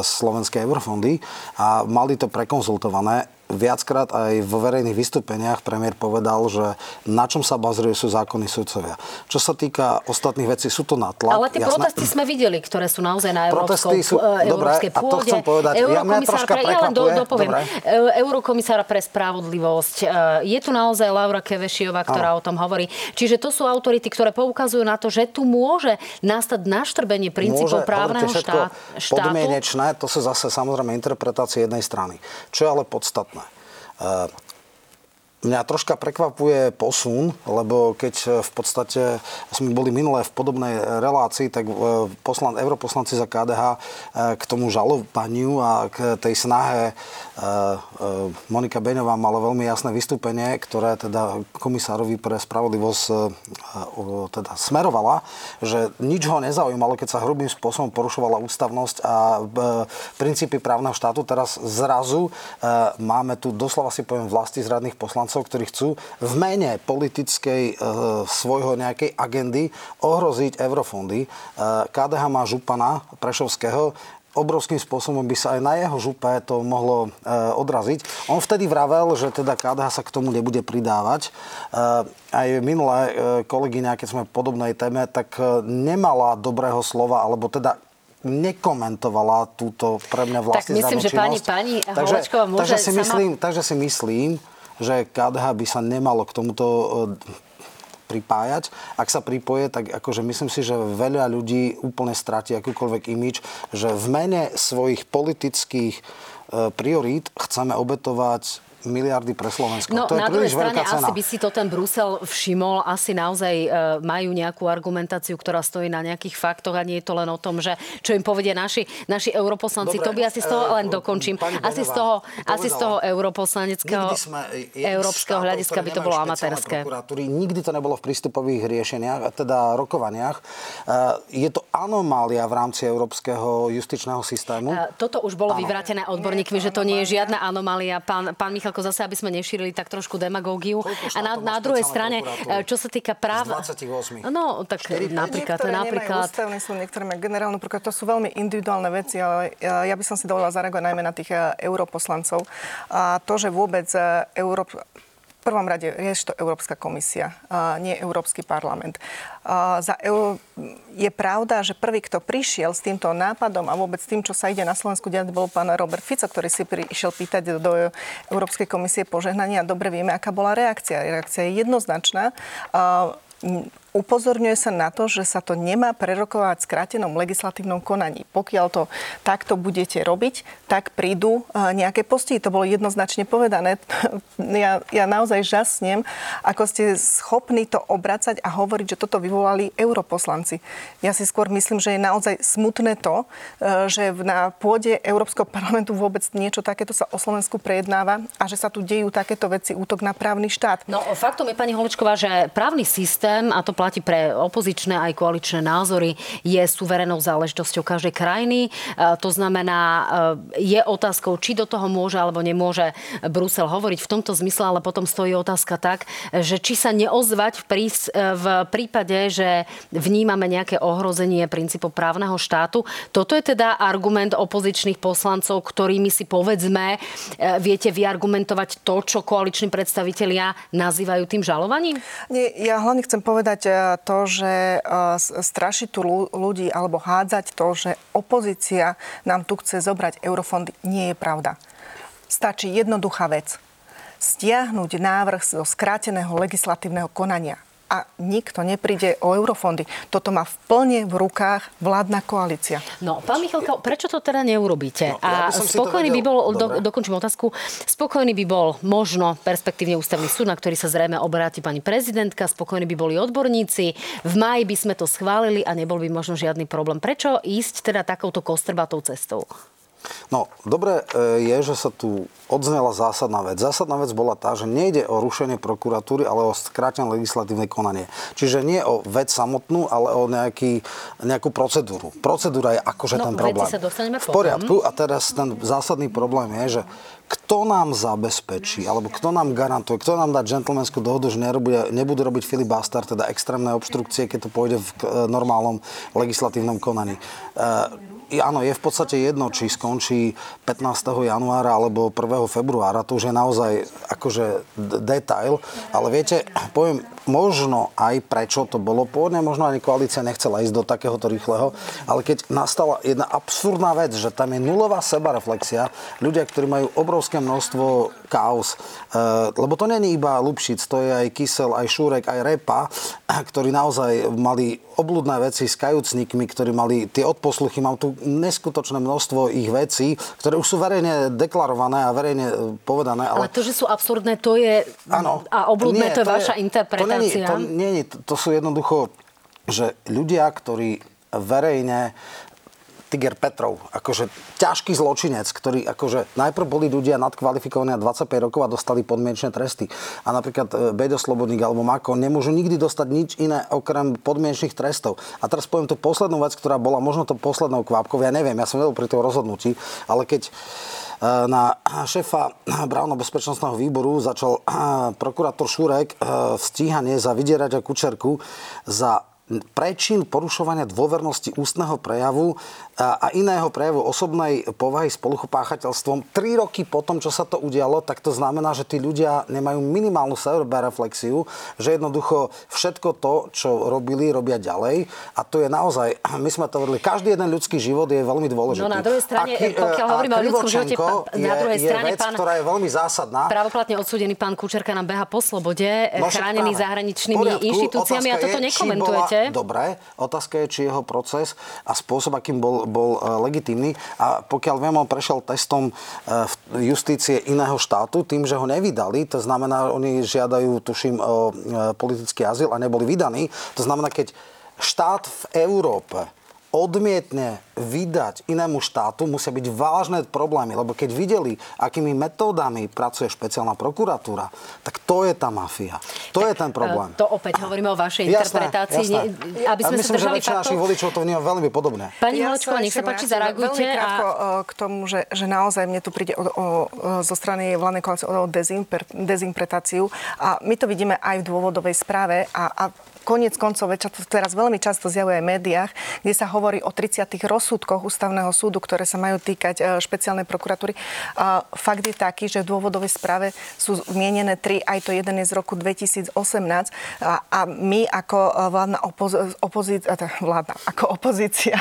slovenské eurofondy. A mali to prekonzultované viackrát aj vo verejných vystúpeniach premiér povedal, že na čom sa bazujú sú zákony sudcovia. Čo sa týka ostatných vecí, sú to natlak. Ale tie jasné. protesty sme videli, ktoré sú naozaj na európskej sú, e, európskej pôde. A to chcem povedať. Ja, pre, ja len do, dopoviem. Dobre. E, eurokomisára pre spravodlivosť. E, je tu naozaj Laura Kevešiová, ktorá ano. o tom hovorí. Čiže to sú autority, ktoré poukazujú na to, že tu môže nastať naštrbenie princípov môže, právneho štát, štátu. Podmienečné, to sú zase samozrejme interpretácie jednej strany. Čo je ale podstatné? Uh, Mňa troška prekvapuje posun, lebo keď e, v podstate sme boli minulé v podobnej relácii, tak e, poslan, europoslanci za KDH e, k tomu žalovaniu a k tej snahe Monika Beňová mala veľmi jasné vystúpenie, ktoré teda komisárovi pre spravodlivosť teda smerovala, že nič ho nezaujímalo, keď sa hrubým spôsobom porušovala ústavnosť a princípy právneho štátu. Teraz zrazu máme tu doslova si poviem vlasti zradných poslancov, poslancov, ktorí chcú v mene politickej e, svojho nejakej agendy ohroziť eurofondy. E, KDH má župana Prešovského, obrovským spôsobom by sa aj na jeho župe to mohlo e, odraziť. On vtedy vravel, že teda KDH sa k tomu nebude pridávať. E, aj minulé e, kolegyňa, keď sme v podobnej téme, tak e, nemala dobrého slova, alebo teda nekomentovala túto pre mňa vlastne Tak myslím, že pani, pani takže, môže takže si sama... myslím, takže si myslím, že KDH by sa nemalo k tomuto e, pripájať. Ak sa pripoje, tak akože myslím si, že veľa ľudí úplne stratí akúkoľvek imič, že v mene svojich politických e, priorít chceme obetovať miliardy pre Slovensko. No, to je na druhej strane asi by si to ten Brusel všimol. Asi naozaj e, majú nejakú argumentáciu, ktorá stojí na nejakých faktoch a nie je to len o tom, že čo im povedia naši, naši europoslanci. Dobre, to by asi z toho e, len dokončím. Asi z toho, asi z toho europoslaneckého európskeho hľadiska by to bolo amatérske. Nikdy to nebolo v prístupových riešeniach, teda rokovaniach. E, je to anomália v rámci európskeho justičného systému. E, toto už bolo vyvrátené odborníkmi, že to nie je žiadna anomália. Pán, pán Michal Michalko, zase, aby sme nešírili tak trošku demagógiu. A na, na druhej strane, čo sa týka práv... Z 28. No, tak 4, napríklad, to je napríklad... ústavný súd, niektoré majú generálnu prokuratúru. To sú veľmi individuálne veci, ale ja by som si dovolila zareagovať najmä na tých e, europoslancov. A to, že vôbec e, Európ prvom rade rieši to Európska komisia, nie Európsky parlament. Za EU je pravda, že prvý, kto prišiel s týmto nápadom a vôbec tým, čo sa ide na Slovensku diať, bol pán Robert Fico, ktorý si prišiel pýtať do Európskej komisie požehnania. Dobre vieme, aká bola reakcia. Reakcia je jednoznačná upozorňuje sa na to, že sa to nemá prerokovať v skrátenom legislatívnom konaní. Pokiaľ to takto budete robiť, tak prídu e, nejaké postihy. To bolo jednoznačne povedané. *laughs* Ja, ja naozaj žasnem, ako ste schopní to obracať a hovoriť, že toto vyvolali europoslanci. Ja si skôr myslím, že je naozaj smutné to, e, že na pôde Európskeho parlamentu vôbec niečo takéto sa o Slovensku prejednáva a že sa tu dejú takéto veci, útok na právny štát. No faktom je, pani Holečková, že právny systém, a to platí platí pre opozičné aj koaličné názory, je suverenou záležitosťou každej krajiny. To znamená, je otázkou, či do toho môže alebo nemôže Brusel hovoriť v tomto zmysle, ale potom stojí otázka tak, že či sa neozvať v, prís, v prípade, že vnímame nejaké ohrozenie princípov právneho štátu. Toto je teda argument opozičných poslancov, ktorými si povedzme, viete vyargumentovať to, čo koaliční predstavitelia nazývajú tým žalovaním? Nie, ja hlavne chcem povedať e, to, že e, strašiť tu ľudí alebo hádzať to, že opozícia nám tu chce zobrať eurofondy, nie je pravda. Stačí jednoduchá vec. Stiahnuť návrh zo skráteného legislatívneho konania a nikto nepríde o eurofondy. Toto má v plne v rukách vládna koalícia. No, pán Michalka, prečo to teda neurobíte? No, ja a spokojný by bol, do, dokončím otázku, spokojný by bol možno perspektívne ústavný súd, na ktorý sa zrejme obráti pani prezidentka, spokojní by boli odborníci, v máji by sme to schválili a nebol by možno žiadny problém. Prečo ísť teda takouto kostrbatou cestou? No, dobre e, je, že sa tu odznela zásadná vec. Zásadná vec bola tá, že nejde o rušenie prokuratúry, ale o skrátené legislatívne konanie. Čiže nie o vec samotnú, ale o nejaký, nejakú procedúru. Procedúra je akože no, ten problém. Sa v poriadku. A teraz ten zásadný problém je, že kto nám zabezpečí, alebo kto nám garantuje, kto nám dá džentlmenskú dohodu, že nerobuje, nebudú robiť filibuster, teda extrémne obštrukcie, keď to pôjde v normálnom legislatívnom konaní. E, áno, je v podstate jedno, či skončí 15. januára alebo 1. februára. To už je naozaj akože detail. Ale viete, poviem možno aj prečo to bolo. Pôvodne možno ani koalícia nechcela ísť do takéhoto rýchleho, ale keď nastala jedna absurdná vec, že tam je nulová sebareflexia, ľudia, ktorí majú obrovské množstvo chaos, e, lebo to není iba Lupšic, to je aj Kysel, aj Šúrek, aj Repa, ktorí naozaj mali obludné veci s kajúcnikmi, ktorí mali tie odposluchy, mám tu neskutočné množstvo ich vecí, ktoré už sú verejne deklarované a verejne e, povedané. Ale, ale to, že sú absurdné, to je... Ano, a obludné, nie, to je to vaša je, interpretácia. To, nie, nie, to, to sú jednoducho, že ľudia, ktorí verejne Tiger Petrov, akože ťažký zločinec, ktorý akože najprv boli ľudia nadkvalifikovaní na 25 rokov a dostali podmienečné tresty. A napríklad e, Bedo Slobodník alebo Mako nemôžu nikdy dostať nič iné okrem podmienečných trestov. A teraz poviem tú poslednú vec, ktorá bola možno to poslednou kvapkou, ja neviem, ja som vedel pri tom rozhodnutí, ale keď e, na šéfa Brávno bezpečnostného výboru začal e, prokurátor Šurek stíhanie za vydierať a kučerku za prečin porušovania dôvernosti ústneho prejavu a iného prejavu osobnej povahy spoluchopáchateľstvom. Tri roky po tom, čo sa to udialo, tak to znamená, že tí ľudia nemajú minimálnu sebereflexiu, že jednoducho všetko to, čo robili, robia ďalej. A to je naozaj, *clears throat* my sme to hovorili, každý jeden ľudský život je veľmi dôležitý. No na druhej strane, Aký, pokiaľ hovoríme o ľudskom živote, na druhej je, strane je vec, pán, ktorá je veľmi zásadná. Pravoplatne odsúdený pán Kučerka nám beha po slobode, no, chránený práve. zahraničnými poriadku, inštitúciami a toto je, nekomentujete. Dobre, otázka je, či jeho proces a spôsob, akým bol bol e, legitímny a pokiaľ viem, on prešiel testom e, justície iného štátu tým, že ho nevydali, to znamená, oni žiadajú, tuším, e, politický azyl a neboli vydaní. To znamená, keď štát v Európe odmietne vydať inému štátu, musia byť vážne problémy, lebo keď videli, akými metódami pracuje špeciálna prokuratúra, tak to je tá mafia. To tak, je ten problém. To opäť hovoríme o vašej jasné, interpretácii. Jasné. Ne, aby sme ja myslím, sa držali že väčšina našich voličov to vníma veľmi podobne. Pani ja Holečková, nech sa páči, zareagujte. Veľmi krátko a... k tomu, že, že naozaj mne tu príde o, o, zo strany vládnej koalície o dezinterpretáciu a my to vidíme aj v dôvodovej správe a, a Konec koncov, čo to teraz veľmi často zjavuje v médiách, kde sa hovorí o 30 rozsudkoch ústavného súdu, ktoré sa majú týkať e, špeciálnej prokuratúry. Fakt je taký, že v dôvodovej správe sú zmienené tri, aj to jeden je z roku 2018 a, a my ako e, vládna opoz- opozícia, vládna, ako opozícia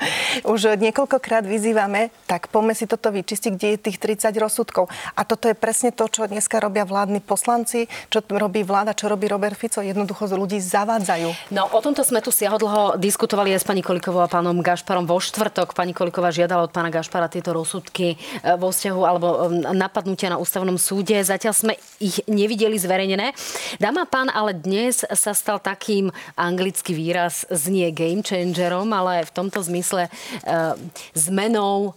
*laughs* už niekoľkokrát vyzývame, tak poďme si toto vyčistiť, kde je tých 30 rozsudkov. A toto je presne to, čo dneska robia vládni poslanci, čo robí vláda, čo robí Robert Fico. Jednoducho ľudí zavádzajú zavádzajú. No o tomto sme tu siahodlho diskutovali aj s pani Kolikovou a pánom Gašparom vo štvrtok. Pani Koliková žiadala od pána Gašpara tieto rozsudky e, vo vzťahu alebo e, napadnutia na ústavnom súde. Zatiaľ sme ich nevideli zverejnené. Dáma pán, ale dnes sa stal takým anglický výraz znie game changerom, ale v tomto zmysle e, zmenou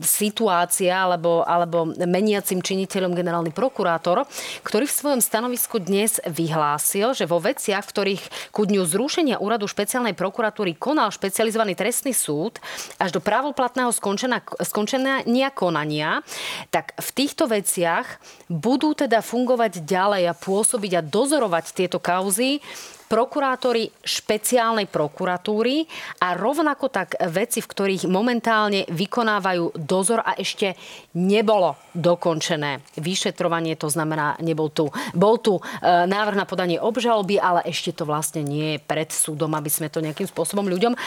situácia alebo, alebo meniacim činiteľom generálny prokurátor, ktorý v svojom stanovisku dnes vyhlásil, že vo veciach, v ktorých ku dňu zrušenia úradu špeciálnej prokuratúry konal špecializovaný trestný súd až do právoplatného skončenia, skončenia konania, tak v týchto veciach budú teda fungovať ďalej a pôsobiť a dozorovať tieto kauzy prokurátori špeciálnej prokuratúry a rovnako tak veci, v ktorých momentálne vykonávajú dozor a ešte nebolo dokončené vyšetrovanie, to znamená, nebol tu, bol tu e, návrh na podanie obžaloby, ale ešte to vlastne nie je pred súdom, aby sme to nejakým spôsobom ľuďom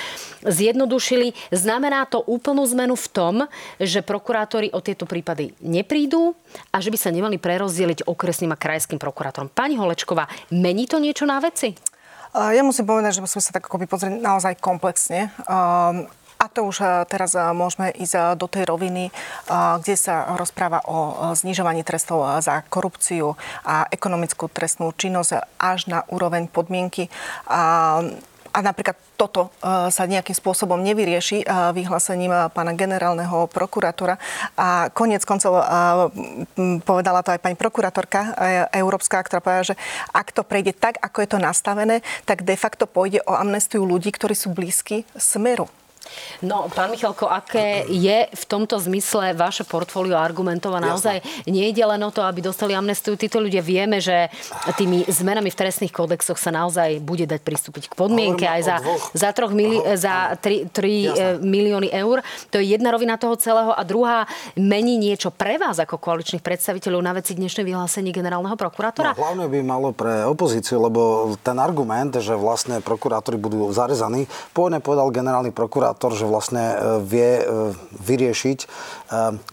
zjednodušili. Znamená to úplnú zmenu v tom, že prokurátori o tieto prípady neprídu a že by sa nemali prerozdeliť okresným a krajským prokurátorom. Pani Holečková, mení to niečo na veci? Ja musím povedať, že musíme sa tak akoby pozrieť naozaj komplexne. A to už teraz môžeme ísť do tej roviny, kde sa rozpráva o znižovaní trestov za korupciu a ekonomickú trestnú činnosť až na úroveň podmienky. A a napríklad toto e, sa nejakým spôsobom nevyrieši e, vyhlásením e, pána generálneho prokurátora. A koniec koncov povedala to aj pani prokurátorka európska, ktorá povedala, že ak to prejde tak, ako je to nastavené, tak de facto pôjde o amnestiu ľudí, ktorí sú blízki smeru. No, pán Michalko, aké je v tomto zmysle vaše portfólio argumentované? Naozaj nie ide len o to, aby dostali amnestiu. Títo ľudia vieme, že tými zmenami v trestných kódexoch sa naozaj bude dať pristúpiť k podmienke aj za, za, troch mili- za 3, 3 e, milióny eur. To je jedna rovina toho celého. A druhá, mení niečo pre vás ako koaličných predstaviteľov na veci dnešné vyhlásenie generálneho prokurátora? No, hlavne by malo pre opozíciu, lebo ten argument, že vlastne prokurátori budú zarezaní, pôvodne povedal generálny prokurátor, prokurátor, že vlastne e, vie e, vyriešiť e,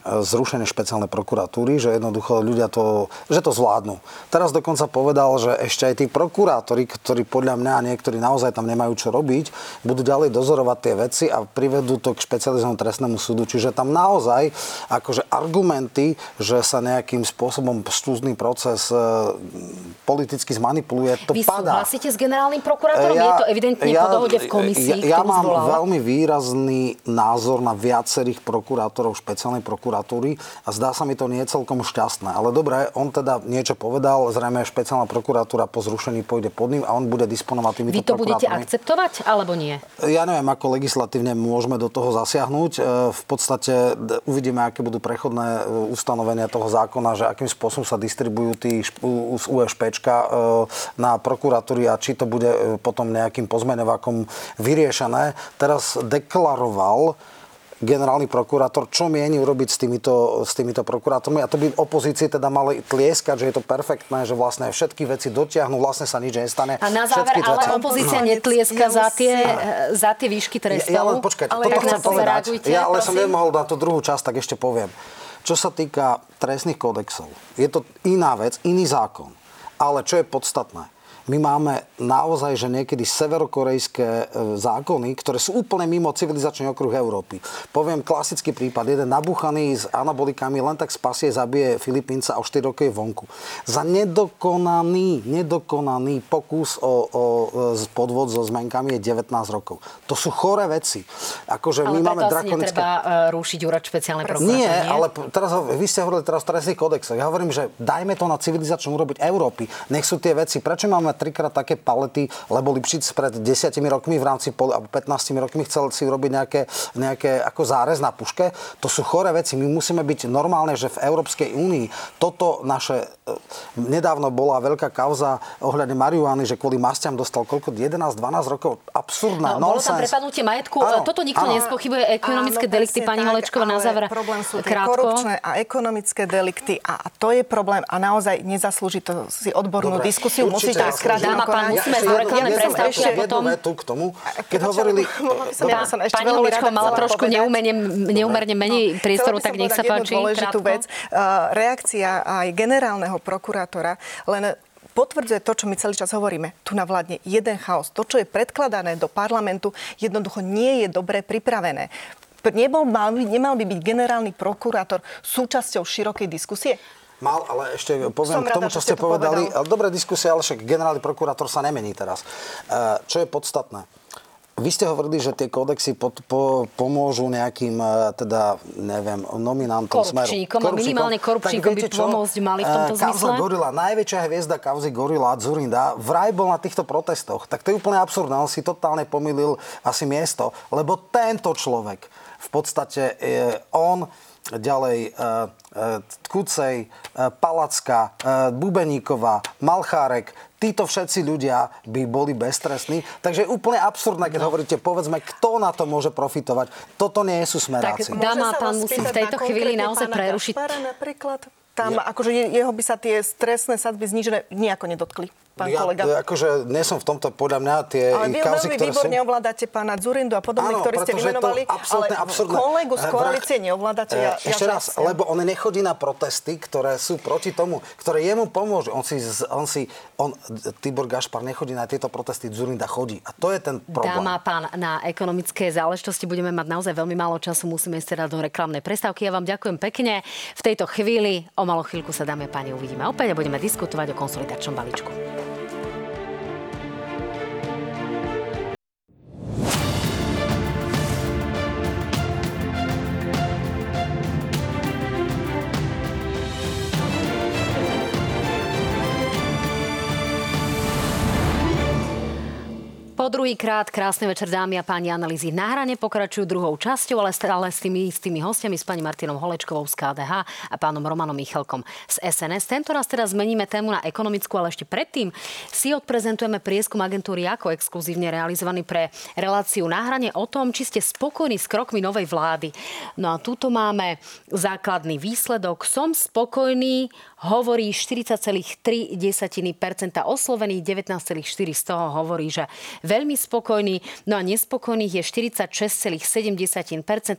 zrušenie špeciálnej prokuratúry, že jednoducho ľudia to, že to zvládnu. Teraz dokonca povedal, že ešte aj tí prokurátori, ktorí podľa mňa niektorí naozaj tam nemajú čo robiť, budú ďalej dozorovať tie veci a privedú to k špecializovanému trestnému súdu. Čiže tam naozaj akože argumenty, že sa nejakým spôsobom stúzný proces politicky zmanipuluje, to Vy padá. Vy súhlasíte s generálnym prokurátorom? Ja, je to evidentne ja, po dohode v komisii, Ja, ja mám veľmi výraz výrazný názor na viacerých prokurátorov špeciálnej prokuratúry a zdá sa mi to nie celkom šťastné. Ale dobre, on teda niečo povedal, zrejme špeciálna prokuratúra po zrušení pôjde pod ním a on bude disponovať týmito Vy to budete akceptovať alebo nie? Ja neviem, ako legislatívne môžeme do toho zasiahnuť. E, v podstate uvidíme, aké budú prechodné e, ustanovenia toho zákona, že akým spôsobom sa distribujú tí z USPčka e, na prokuratúry a či to bude potom nejakým pozmeňovakom vyriešené. Teraz deklaroval generálny prokurátor, čo mieni urobiť s týmito, s týmito prokurátormi a to by opozícii teda mali tlieskať, že je to perfektné, že vlastne všetky veci dotiahnu, vlastne sa nič nestane. A na záver, ale veci... opozícia no. netlieska za tie, za tie výšky trestov. Ja, ja len počkať, ale toto chcem povedať. Ja ale som nemohol na tú druhú časť, tak ešte poviem. Čo sa týka trestných kódexov, je to iná vec, iný zákon. Ale čo je podstatné? My máme naozaj, že niekedy severokorejské e, zákony, ktoré sú úplne mimo civilizačný okruh Európy. Poviem klasický prípad. Jeden nabuchaný s anabolikami len tak spasie, zabije Filipínca a o 4 roky je vonku. Za nedokonaný, nedokonaný pokus o, o e, podvod so zmenkami je 19 rokov. To sú choré veci. Akože ale my máme drakonické... netreba uh, rušiť úrad špeciálnej prokuratúry. Nie, nie, ale teraz, vy ste hovorili teraz o trestných kodexoch. Ja hovorím, že dajme to na civilizačnú urobiť Európy. Nech sú tie veci. Prečo máme trikrát také palety, lebo Lipšic pred 10 rokmi v rámci alebo 15 rokmi chcel si urobiť nejaké, nejaké ako zárez na puške. To sú choré veci. My musíme byť normálne, že v Európskej únii toto naše... E, nedávno bola veľká kauza ohľadne marihuany, že kvôli mastiam dostal koľko? 11-12 rokov? Absurdná. No, bolo tam prepadnutie majetku. Áno, Toto nikto áno. nespochybuje. Ekonomické áno, delikty, pani Holečková, na záver. Problém sú korupčné a ekonomické delikty a to je problém a naozaj nezaslúži to si odbornú Dobre, diskusiu. Musíte Krát dáma pán, musíme ja, reklamné prestávky a potom... vetu k tomu, keď hovorili... Pani Holičko mala trošku neumerne menej priestoru, tak nech sa páči. dôležitú vec. Reakcia aj generálneho prokurátora len potvrdzuje to, čo my celý čas hovoríme. Tu na vládne jeden chaos. To, čo je predkladané do parlamentu, jednoducho nie je dobre pripravené. Nebol, mal, nemal by byť generálny prokurátor súčasťou širokej diskusie? Mal, ale ešte poviem Som k tomu, rada, čo ste povedali. Povedal. Dobrá diskusia, ale však generálny prokurátor sa nemení teraz. E, čo je podstatné? vy ste hovorili, že tie kódexy pod, po, pomôžu nejakým, e, teda, neviem, nominantom korupčníkom, smeru. Korupčníkom. minimálne korupčníkom by pomôcť mali v tomto zmysle? Gorila, najväčšia hviezda kauzy Gorila Zurinda, vraj bol na týchto protestoch. Tak to je úplne absurdné, on si totálne pomýlil asi miesto, lebo tento človek v podstate, on ďalej Kucej, Palacka, Bubeníková, Malchárek, títo všetci ľudia by boli beztrestní. Takže je úplne absurdné, keď no. hovoríte, povedzme, kto na to môže profitovať. Toto nie sú smeráci. Tak dáma, pán musím v tejto chvíli naozaj prerušiť. napríklad? Tam ja. akože jeho by sa tie stresné sadby znižené nejako nedotkli pán ja, kolega. Akože nie som v tomto, podľa mňa tie ale vy kauzy, veľmi výborne sú... ovládate pána Zurindu a podobne, ktorí ste vymenovali, ale absurdné. kolegu z koalície neovládate. Ja, Ešte ja raz, ja. lebo on nechodí na protesty, ktoré sú proti tomu, ktoré jemu pomôžu. On si, on si on, Tibor Gašpar nechodí na tieto protesty, Zurinda chodí. A to je ten problém. Dáma pán, na ekonomické záležitosti budeme mať naozaj veľmi málo času, musíme ísť teda do reklamnej prestávky. Ja vám ďakujem pekne. V tejto chvíli, o malú chvíľku sa dáme páni uvidíme opäť a budeme diskutovať o konsolidačnom balíčku. Po druhýkrát krásny večer dámy a páni analýzy na hrane pokračujú druhou časťou, ale stále s tými istými hostiami, s pani Martinou Holečkovou z KDH a pánom Romanom Michalkom z SNS. Tento raz teraz zmeníme tému na ekonomickú, ale ešte predtým si odprezentujeme prieskum agentúry ako exkluzívne realizovaný pre reláciu na hrane o tom, či ste spokojní s krokmi novej vlády. No a túto máme základný výsledok. Som spokojný, hovorí 40,3% oslovených, 19,4% z toho hovorí, že veľmi spokojný, no a nespokojných je 46,7%,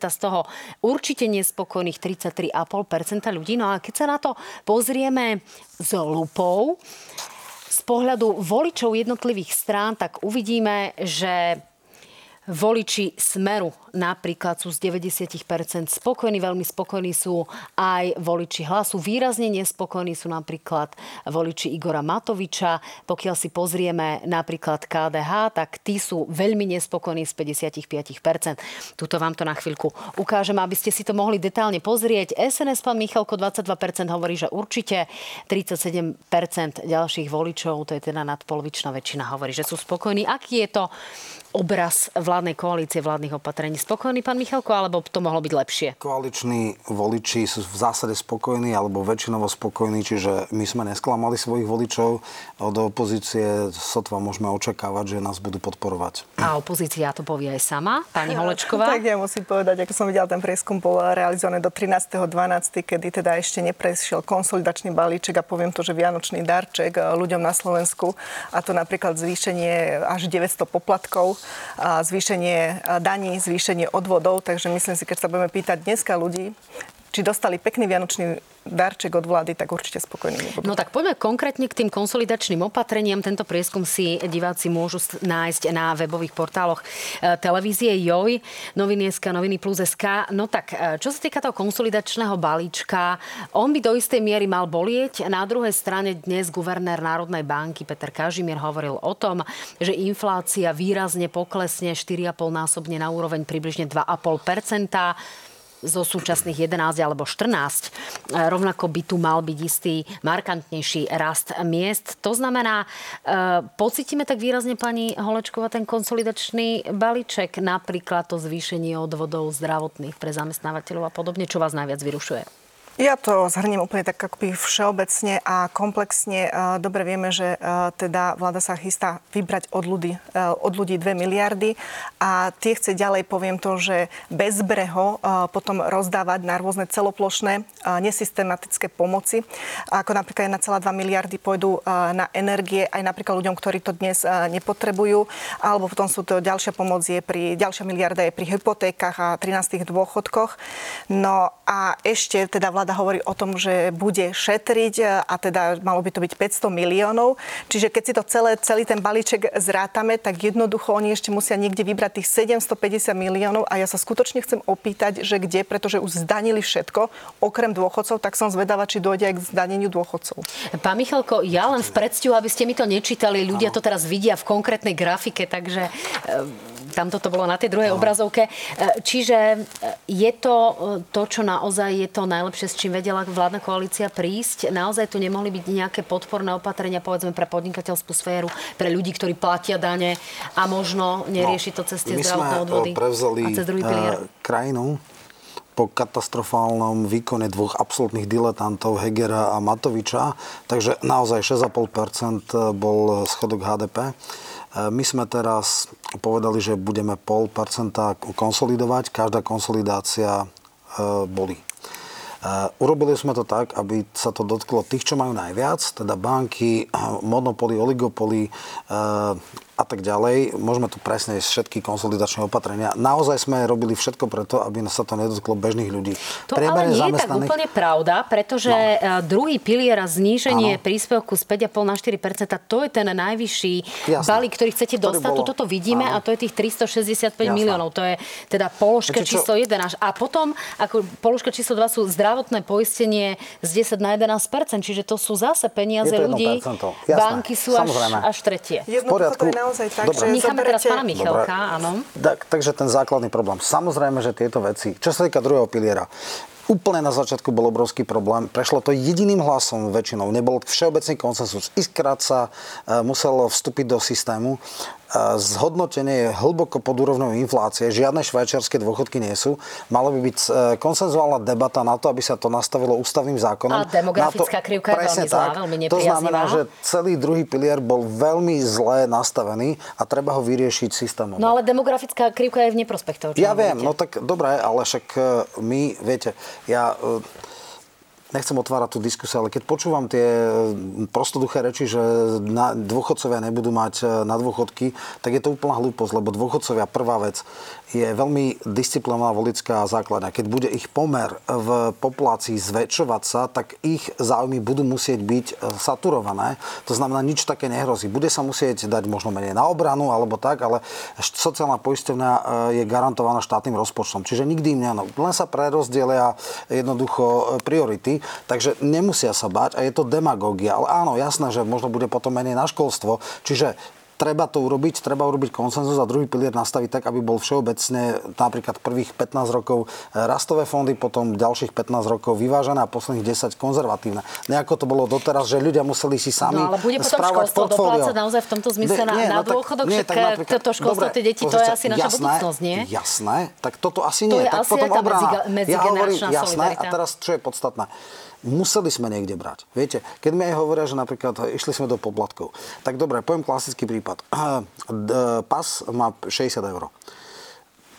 z toho určite nespokojných 33,5% ľudí. No a keď sa na to pozrieme s lupou, z pohľadu voličov jednotlivých strán, tak uvidíme, že voliči Smeru napríklad sú z 90% spokojní, veľmi spokojní sú aj voliči hlasu. Výrazne nespokojní sú napríklad voliči Igora Matoviča. Pokiaľ si pozrieme napríklad KDH, tak tí sú veľmi nespokojní z 55%. Tuto vám to na chvíľku ukážem, aby ste si to mohli detálne pozrieť. SNS pán Michalko 22% hovorí, že určite 37% ďalších voličov, to je teda nadpolovičná väčšina, hovorí, že sú spokojní. Aký je to obraz vládnej koalície, vládnych opatrení. Spokojný pán Michalko, alebo to mohlo byť lepšie? Koaliční voliči sú v zásade spokojní, alebo väčšinovo spokojní, čiže my sme nesklamali svojich voličov. Od opozície sotva môžeme očakávať, že nás budú podporovať. A opozícia to povie aj sama, pani Holečková? tak ja musím povedať, ako som videla, ten prieskum bol realizovaný do 13.12., kedy teda ešte neprešiel konsolidačný balíček a poviem to, že vianočný darček ľuďom na Slovensku a to napríklad zvýšenie až 900 poplatkov zvýšenie daní, zvýšenie odvodov. Takže myslím si, keď sa budeme pýtať dneska ľudí, či dostali pekný vianočný darček od vlády, tak určite spokojní nebudú. No tak poďme konkrétne k tým konsolidačným opatreniam. Tento prieskum si diváci môžu nájsť na webových portáloch e, televízie JOJ, noviny SK, noviny plus SK. No tak, e, čo sa týka toho konsolidačného balíčka, on by do istej miery mal bolieť. Na druhej strane dnes guvernér Národnej banky Peter Kažimier hovoril o tom, že inflácia výrazne poklesne 4,5 násobne na úroveň približne 2,5 zo súčasných 11 alebo 14. E, rovnako by tu mal byť istý markantnejší rast miest. To znamená, e, pocítime tak výrazne pani Holečková ten konsolidačný balíček, napríklad to zvýšenie odvodov zdravotných pre zamestnávateľov a podobne, čo vás najviac vyrušuje? Ja to zhrniem úplne tak akoby všeobecne a komplexne. Dobre vieme, že teda vláda sa chystá vybrať od ľudí, od ľudí 2 miliardy a tie chce ďalej, poviem to, že bezbreho potom rozdávať na rôzne celoplošné nesystematické pomoci. Ako napríklad 1,2 miliardy pôjdu na energie aj napríklad ľuďom, ktorí to dnes nepotrebujú. Alebo potom sú to ďalšia pomoc je pri, ďalšia miliarda je pri hypotékach a 13 dôchodkoch. No a ešte teda vláda vláda hovorí o tom, že bude šetriť a teda malo by to byť 500 miliónov. Čiže keď si to celé, celý ten balíček zrátame, tak jednoducho oni ešte musia niekde vybrať tých 750 miliónov a ja sa skutočne chcem opýtať, že kde, pretože už zdanili všetko, okrem dôchodcov, tak som zvedavá, či dojde aj k zdaneniu dôchodcov. Pán Michalko, ja len v predstihu, aby ste mi to nečítali, ľudia to teraz vidia v konkrétnej grafike, takže Tam toto bolo na tej druhej no. obrazovke. Čiže je to to, čo naozaj je to najlepšie, s čím vedela vládna koalícia prísť? Naozaj tu nemohli byť nejaké podporné opatrenia, povedzme, pre podnikateľskú sféru, pre ľudí, ktorí platia dane a možno nerieši to cez tie zdravotné odvody? a cez druhý pilier. krajinu po katastrofálnom výkone dvoch absolútnych diletantov Hegera a Matoviča. Takže naozaj 6,5% bol schodok HDP. My sme teraz povedali, že budeme 0,5% konsolidovať. Každá konsolidácia e, boli. E, urobili sme to tak, aby sa to dotklo tých, čo majú najviac, teda banky, monopoly, oligopoly, e, a tak ďalej. Môžeme tu presne všetky konsolidačné opatrenia. Naozaj sme robili všetko preto, aby sa to nedotklo bežných ľudí. To Priemerne ale nie zamestnaných... je tak úplne pravda, pretože no. E, druhý pilier a zníženie ano. príspevku z 5,5 na 4 to je ten najvyšší Jasne. balík, ktorý chcete ktorý dostať. Bolo... Toto vidíme ano. a to je tých 365 Jasne. miliónov. To je teda položka Viete, číslo 1 až. A potom, ako položka číslo 2 sú zdravotné poistenie z 10 na 11 čiže to sú zase peniaze ľudí. Banky sú až, až tretie. v poriadku naozaj tak, Dobre. že Necháme zoberete... teraz pána Michalka, áno. Tak, takže ten základný problém. Samozrejme, že tieto veci, čo sa týka druhého piliera, Úplne na začiatku bol obrovský problém. Prešlo to jediným hlasom väčšinou. Nebol všeobecný konsensus. Iskrát sa e, musel vstúpiť do systému zhodnotenie je hlboko pod úrovňou inflácie, žiadne švajčiarske dôchodky nie sú. Malo by byť e, konsenzuálna debata na to, aby sa to nastavilo ústavným zákonom. A demografická to, krivka je veľmi zlá, veľmi To znamená, že celý druhý pilier bol veľmi zle nastavený a treba ho vyriešiť systémom. No ale demografická krivka je v neprospech toho, Ja viem, no tak dobré, ale však e, my, viete, ja e, nechcem otvárať tú diskusiu, ale keď počúvam tie prostoduché reči, že na, dôchodcovia nebudú mať e, na dôchodky, tak je to úplná hlúposť, lebo dôchodcovia prvá vec je veľmi disciplinovaná volická základňa. Keď bude ich pomer v populácii zväčšovať sa, tak ich záujmy budú musieť byť e, saturované. To znamená, nič také nehrozí. Bude sa musieť dať možno menej na obranu alebo tak, ale sociálna poisťovňa e, je garantovaná štátnym rozpočtom. Čiže nikdy im ne, len sa prerozdelia jednoducho priority. Takže nemusia sa bať a je to demagógia. Ale áno, jasné, že možno bude potom menej na školstvo. Čiže treba to urobiť, treba urobiť konsenzus a druhý pilier nastaviť tak, aby bol všeobecne napríklad prvých 15 rokov e, rastové fondy, potom ďalších 15 rokov vyvážené a posledných 10 konzervatívne. Nejako to bolo doteraz, že ľudia museli si sami No ale bude potom školstvo doplácať naozaj v tomto zmysle nie, na, nie, na no, dôchodok, nie, tak napríklad, to školstvo, tie deti, to je asi naša jasné, budúcnosť, nie? Jasné, tak toto asi nie. To je tak asi potom obrana. ja hovorím, jasné, a teraz čo je podstatné museli sme niekde brať. Viete, keď mi aj hovoria, že napríklad išli sme do poplatkov, tak dobre, poviem klasický prípad. *clears throat* Pas má 60 eur.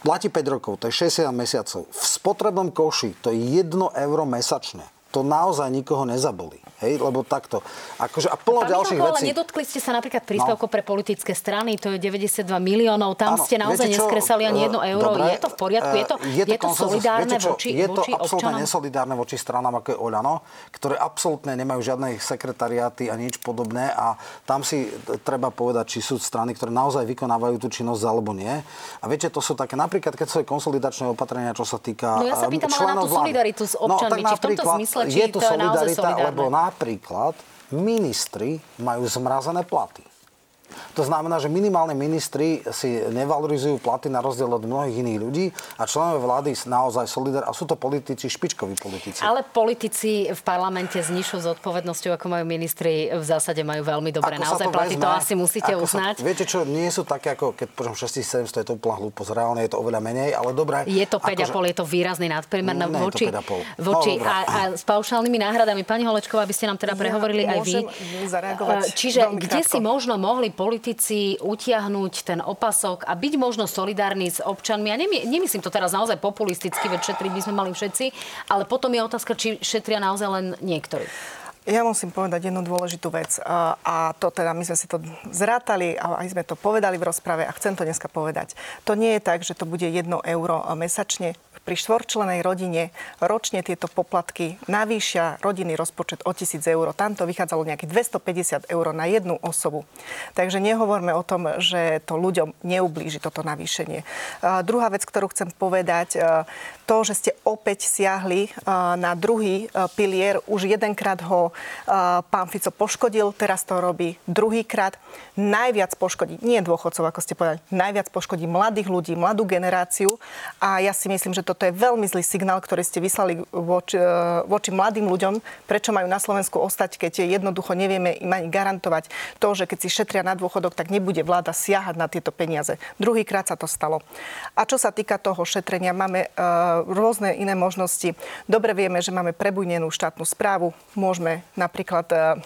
Platí 5 rokov, to je 60 mesiacov. V spotrebnom koši to je 1 euro mesačne to naozaj nikoho nezabolí. Hej, lebo takto. Akože, a plno Pán ďalších Milko, vecí. ale nedotkli ste sa napríklad príspevko no. pre politické strany, to je 92 miliónov, tam ano, ste naozaj neskresali ani jedno euro. Dobre, je to v poriadku? Je to, je to, je to solidárne viete čo, voči, Je to voči absolútne nesolidárne voči stranám, ako je Oľano, ktoré absolútne nemajú žiadne sekretariáty a nič podobné a tam si treba povedať, či sú strany, ktoré naozaj vykonávajú tú činnosť alebo nie. A viete, to sú také, napríklad, keď sú konsolidačné opatrenia, čo sa týka No ja sa pýtam ale na tú solidaritu s no, občanmi, no, či v tomto zmysle je to, to solidarita, je lebo napríklad ministri majú zmrazené platy. To znamená, že minimálne ministri si nevalorizujú platy na rozdiel od mnohých iných ľudí a členové vlády naozaj solidár a sú to politici, špičkoví politici. Ale politici v parlamente s nižšou zodpovednosťou, ako majú ministri, v zásade majú veľmi dobré ako naozaj platy. Vezme, to asi musíte uznať. Sa, viete čo, nie sú také ako keď počom 6700 je to úplná hlúposť. Reálne je to oveľa menej, ale dobré. Je to 5,5, akože, je to výrazný nadpriemer no, voči, voči no, a, a, s paušálnymi náhradami. Pani Holečková, aby ste nám teda prehovorili ja, aj vy. Čiže kde krátko. si možno mohli politici utiahnuť ten opasok a byť možno solidárny s občanmi. A nemy, nemyslím to teraz naozaj populisticky, veď šetriť by sme mali všetci, ale potom je otázka, či šetria naozaj len niektorí. Ja musím povedať jednu dôležitú vec a to teda my sme si to zrátali a aj sme to povedali v rozprave a chcem to dneska povedať. To nie je tak, že to bude 1 euro mesačne pri štvorčlenej rodine ročne tieto poplatky navýšia rodinný rozpočet o 1000 eur. Tam to vychádzalo nejakých 250 eur na jednu osobu. Takže nehovorme o tom, že to ľuďom neublíži toto navýšenie. A druhá vec, ktorú chcem povedať, to, že ste opäť siahli na druhý pilier, už jedenkrát ho pán Fico poškodil, teraz to robí druhýkrát. Najviac poškodí, nie dôchodcov, ako ste povedali, najviac poškodí mladých ľudí, mladú generáciu a ja si myslím, že toto je veľmi zlý signál, ktorý ste vyslali voči, voči mladým ľuďom, prečo majú na Slovensku ostať, keď jednoducho nevieme im ani garantovať to, že keď si šetria na dôchodok, tak nebude vláda siahať na tieto peniaze. Druhýkrát sa to stalo. A čo sa týka toho šetrenia, máme uh, rôzne iné možnosti. Dobre vieme, že máme prebujnenú štátnu správu. Môžeme napríklad uh,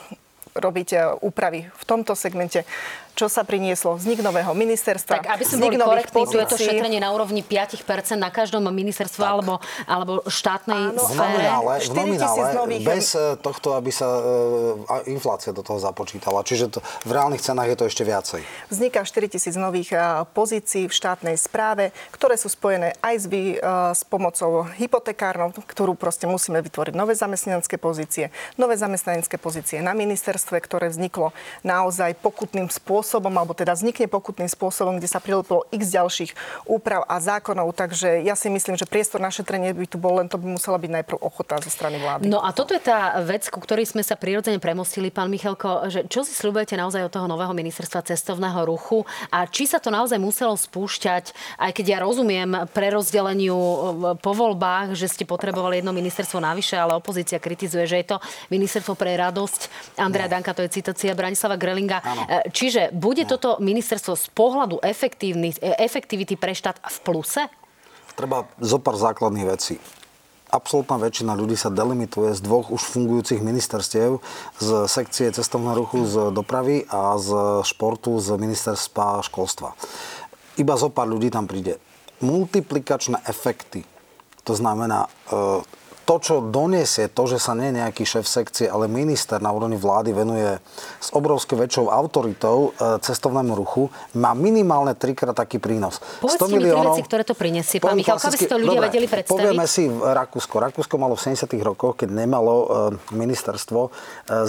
robiť úpravy v tomto segmente čo sa prinieslo? Vznik nového ministerstva. Tak aby sme boli korektní, tu je to šetrenie na úrovni 5% na každom ministerstve alebo, alebo štátnej Áno, sfére. V nominále, v nominále bez eh, tohto, aby sa uh, inflácia do toho započítala. Čiže to, v reálnych cenách je to ešte viacej. Vzniká 4 tisíc nových uh, pozícií v štátnej správe, ktoré sú spojené aj s, vy, uh, s pomocou hypotekárnou, ktorú proste musíme vytvoriť nové zamestnanecké pozície, nové zamestnanecké pozície na ministerstve, ktoré vzniklo naozaj pokutným spôsobom spôsobom, alebo teda vznikne pokutným spôsobom, kde sa prilepilo x ďalších úprav a zákonov. Takže ja si myslím, že priestor na šetrenie by tu bol, len to by musela byť najprv ochota zo strany vlády. No a toto je tá vec, ku ktorej sme sa prirodzene premostili, pán Michalko, že čo si slúbujete naozaj od toho nového ministerstva cestovného ruchu a či sa to naozaj muselo spúšťať, aj keď ja rozumiem prerozdeleniu e, po voľbách, že ste potrebovali jedno ministerstvo navyše, ale opozícia kritizuje, že je to ministerstvo pre radosť. Andrea no. Danka, to je citácia Branislava Grelinga. Ano. E, čiže bude no. toto ministerstvo z pohľadu e, efektivity pre štát v pluse? Treba zo pár základných vecí absolútna väčšina ľudí sa delimituje z dvoch už fungujúcich ministerstiev, z sekcie cestovného ruchu z dopravy a z športu z ministerstva školstva. Iba zo pár ľudí tam príde. Multiplikačné efekty, to znamená e, to, čo doniesie to, že sa nie nejaký šéf sekcie, ale minister na úrovni vlády venuje s obrovskou väčšou autoritou e, cestovnému ruchu, má minimálne trikrát taký prínos. Povedzte 100 miliónov, veci, ktoré to prinesie, pán Michal, aby si to ľudia dobre, vedeli predstaviť. Povieme si Rakúsko. Rakúsko malo v 70. rokoch, keď nemalo e, ministerstvo, e,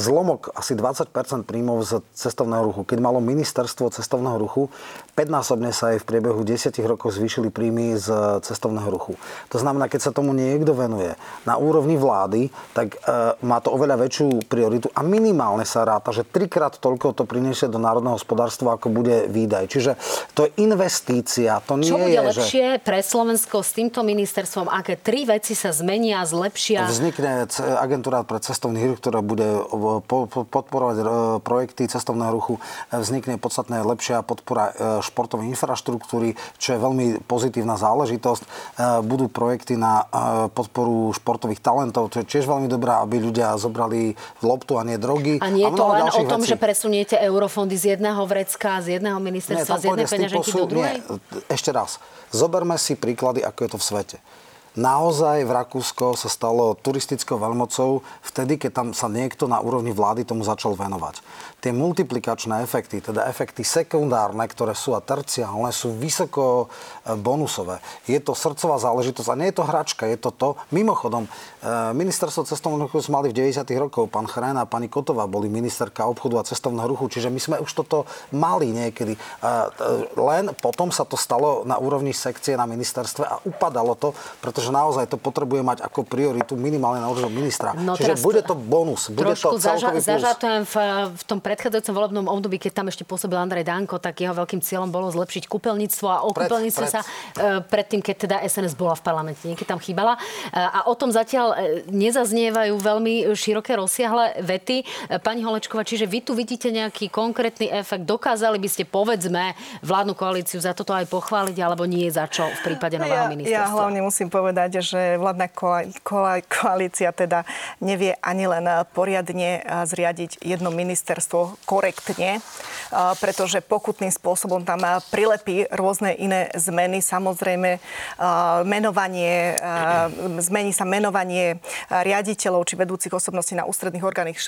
zlomok asi 20% príjmov z cestovného ruchu. Keď malo ministerstvo cestovného ruchu, 5-násobne sa aj v priebehu 10 rokov zvýšili príjmy z cestovného ruchu. To znamená, keď sa tomu niekto venuje, na úrovni vlády, tak e, má to oveľa väčšiu prioritu a minimálne sa ráta, že trikrát toľko to priniesie do národného hospodárstva, ako bude výdaj. Čiže to je investícia. To nie Čo bude je, lepšie že... pre Slovensko s týmto ministerstvom? Aké tri veci sa zmenia, zlepšia? Vznikne agentúra pre cestovný ruch, ktorá bude podporovať e, projekty cestovného ruchu. Vznikne podstatne lepšia podpora e, športovej infraštruktúry, čo je veľmi pozitívna záležitosť. Budú projekty na podporu športových športových talentov, to je tiež veľmi dobré, aby ľudia zobrali loptu a nie drogy. A nie je to len o tom, vecí. že presuniete eurofondy z jedného vrecka, z jedného ministerstva, nie, z jednej peňaženky do druhej? Nie, ešte raz. Zoberme si príklady, ako je to v svete. Naozaj v Rakúsko sa stalo turistickou veľmocou vtedy, keď tam sa niekto na úrovni vlády tomu začal venovať tie multiplikačné efekty, teda efekty sekundárne, ktoré sú a terciálne, sú vysoko e, bonusové. Je to srdcová záležitosť a nie je to hračka, je to to. Mimochodom, e, ministerstvo cestovného ruchu sme mali v 90. rokov. Pán Chrén a pani Kotová boli ministerka obchodu a cestovného ruchu, čiže my sme už toto mali niekedy. E, len potom sa to stalo na úrovni sekcie na ministerstve a upadalo to, pretože naozaj to potrebuje mať ako prioritu minimálne na úrovni ministra. No, čiže bude to bonus, bude to celkový zaža- plus. v, v tom predchádzajúcom volebnom období, keď tam ešte pôsobil Andrej Danko, tak jeho veľkým cieľom bolo zlepšiť kúpeľníctvo a o kúpeľníctve sa e, predtým, keď teda SNS bola v parlamente, niekedy tam chýbala. E, a o tom zatiaľ e, nezaznievajú veľmi široké rozsiahle vety. Pani Holečková, čiže vy tu vidíte nejaký konkrétny efekt. Dokázali by ste, povedzme, vládnu koalíciu za toto aj pochváliť, alebo nie za čo v prípade nového ja, ministerstva? Ja hlavne musím povedať, že vládna koalícia teda nevie ani len poriadne zriadiť jedno ministerstvo korektne, pretože pokutným spôsobom tam prilepí rôzne iné zmeny. Samozrejme, menovanie, zmení sa menovanie riaditeľov či vedúcich osobností na ústredných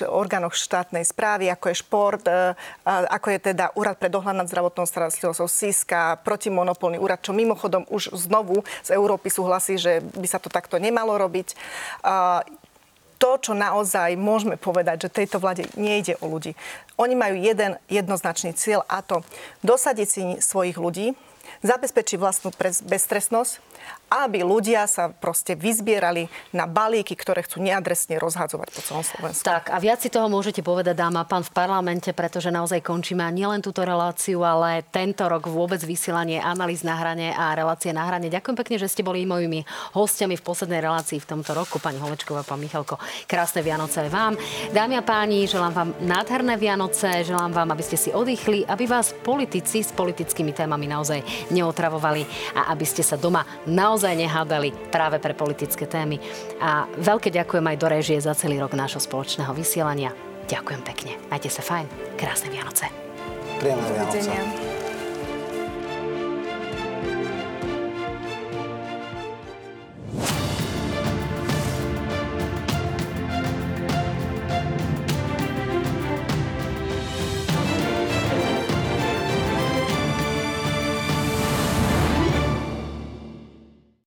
orgánoch štátnej správy, ako je šport, ako je teda Úrad pre dohľad nad zdravotnou starostlivosťou SISKA, protimonopolný úrad, čo mimochodom už znovu z Európy súhlasí, že že by sa to takto nemalo robiť to, čo naozaj môžeme povedať, že tejto vláde nejde o ľudí. Oni majú jeden jednoznačný cieľ a to dosadiť si svojich ľudí, zabezpečiť vlastnú bezstresnosť aby ľudia sa proste vyzbierali na balíky, ktoré chcú neadresne rozhadzovať po celom Slovensku. Tak a viac si toho môžete povedať, dáma pán v parlamente, pretože naozaj končíme nielen túto reláciu, ale tento rok vôbec vysielanie analýz na hrane a relácie na hrane. Ďakujem pekne, že ste boli mojimi hostiami v poslednej relácii v tomto roku. Pani Holečková, pán Michalko, krásne Vianoce aj vám. Dámy a páni, želám vám nádherné Vianoce, želám vám, aby ste si oddychli, aby vás politici s politickými témami naozaj neotravovali a aby ste sa doma naozaj naozaj nehádali práve pre politické témy. A veľké ďakujem aj do režie za celý rok nášho spoločného vysielania. Ďakujem pekne. Majte sa fajn. Krásne Vianoce. Príjemné Vianoce.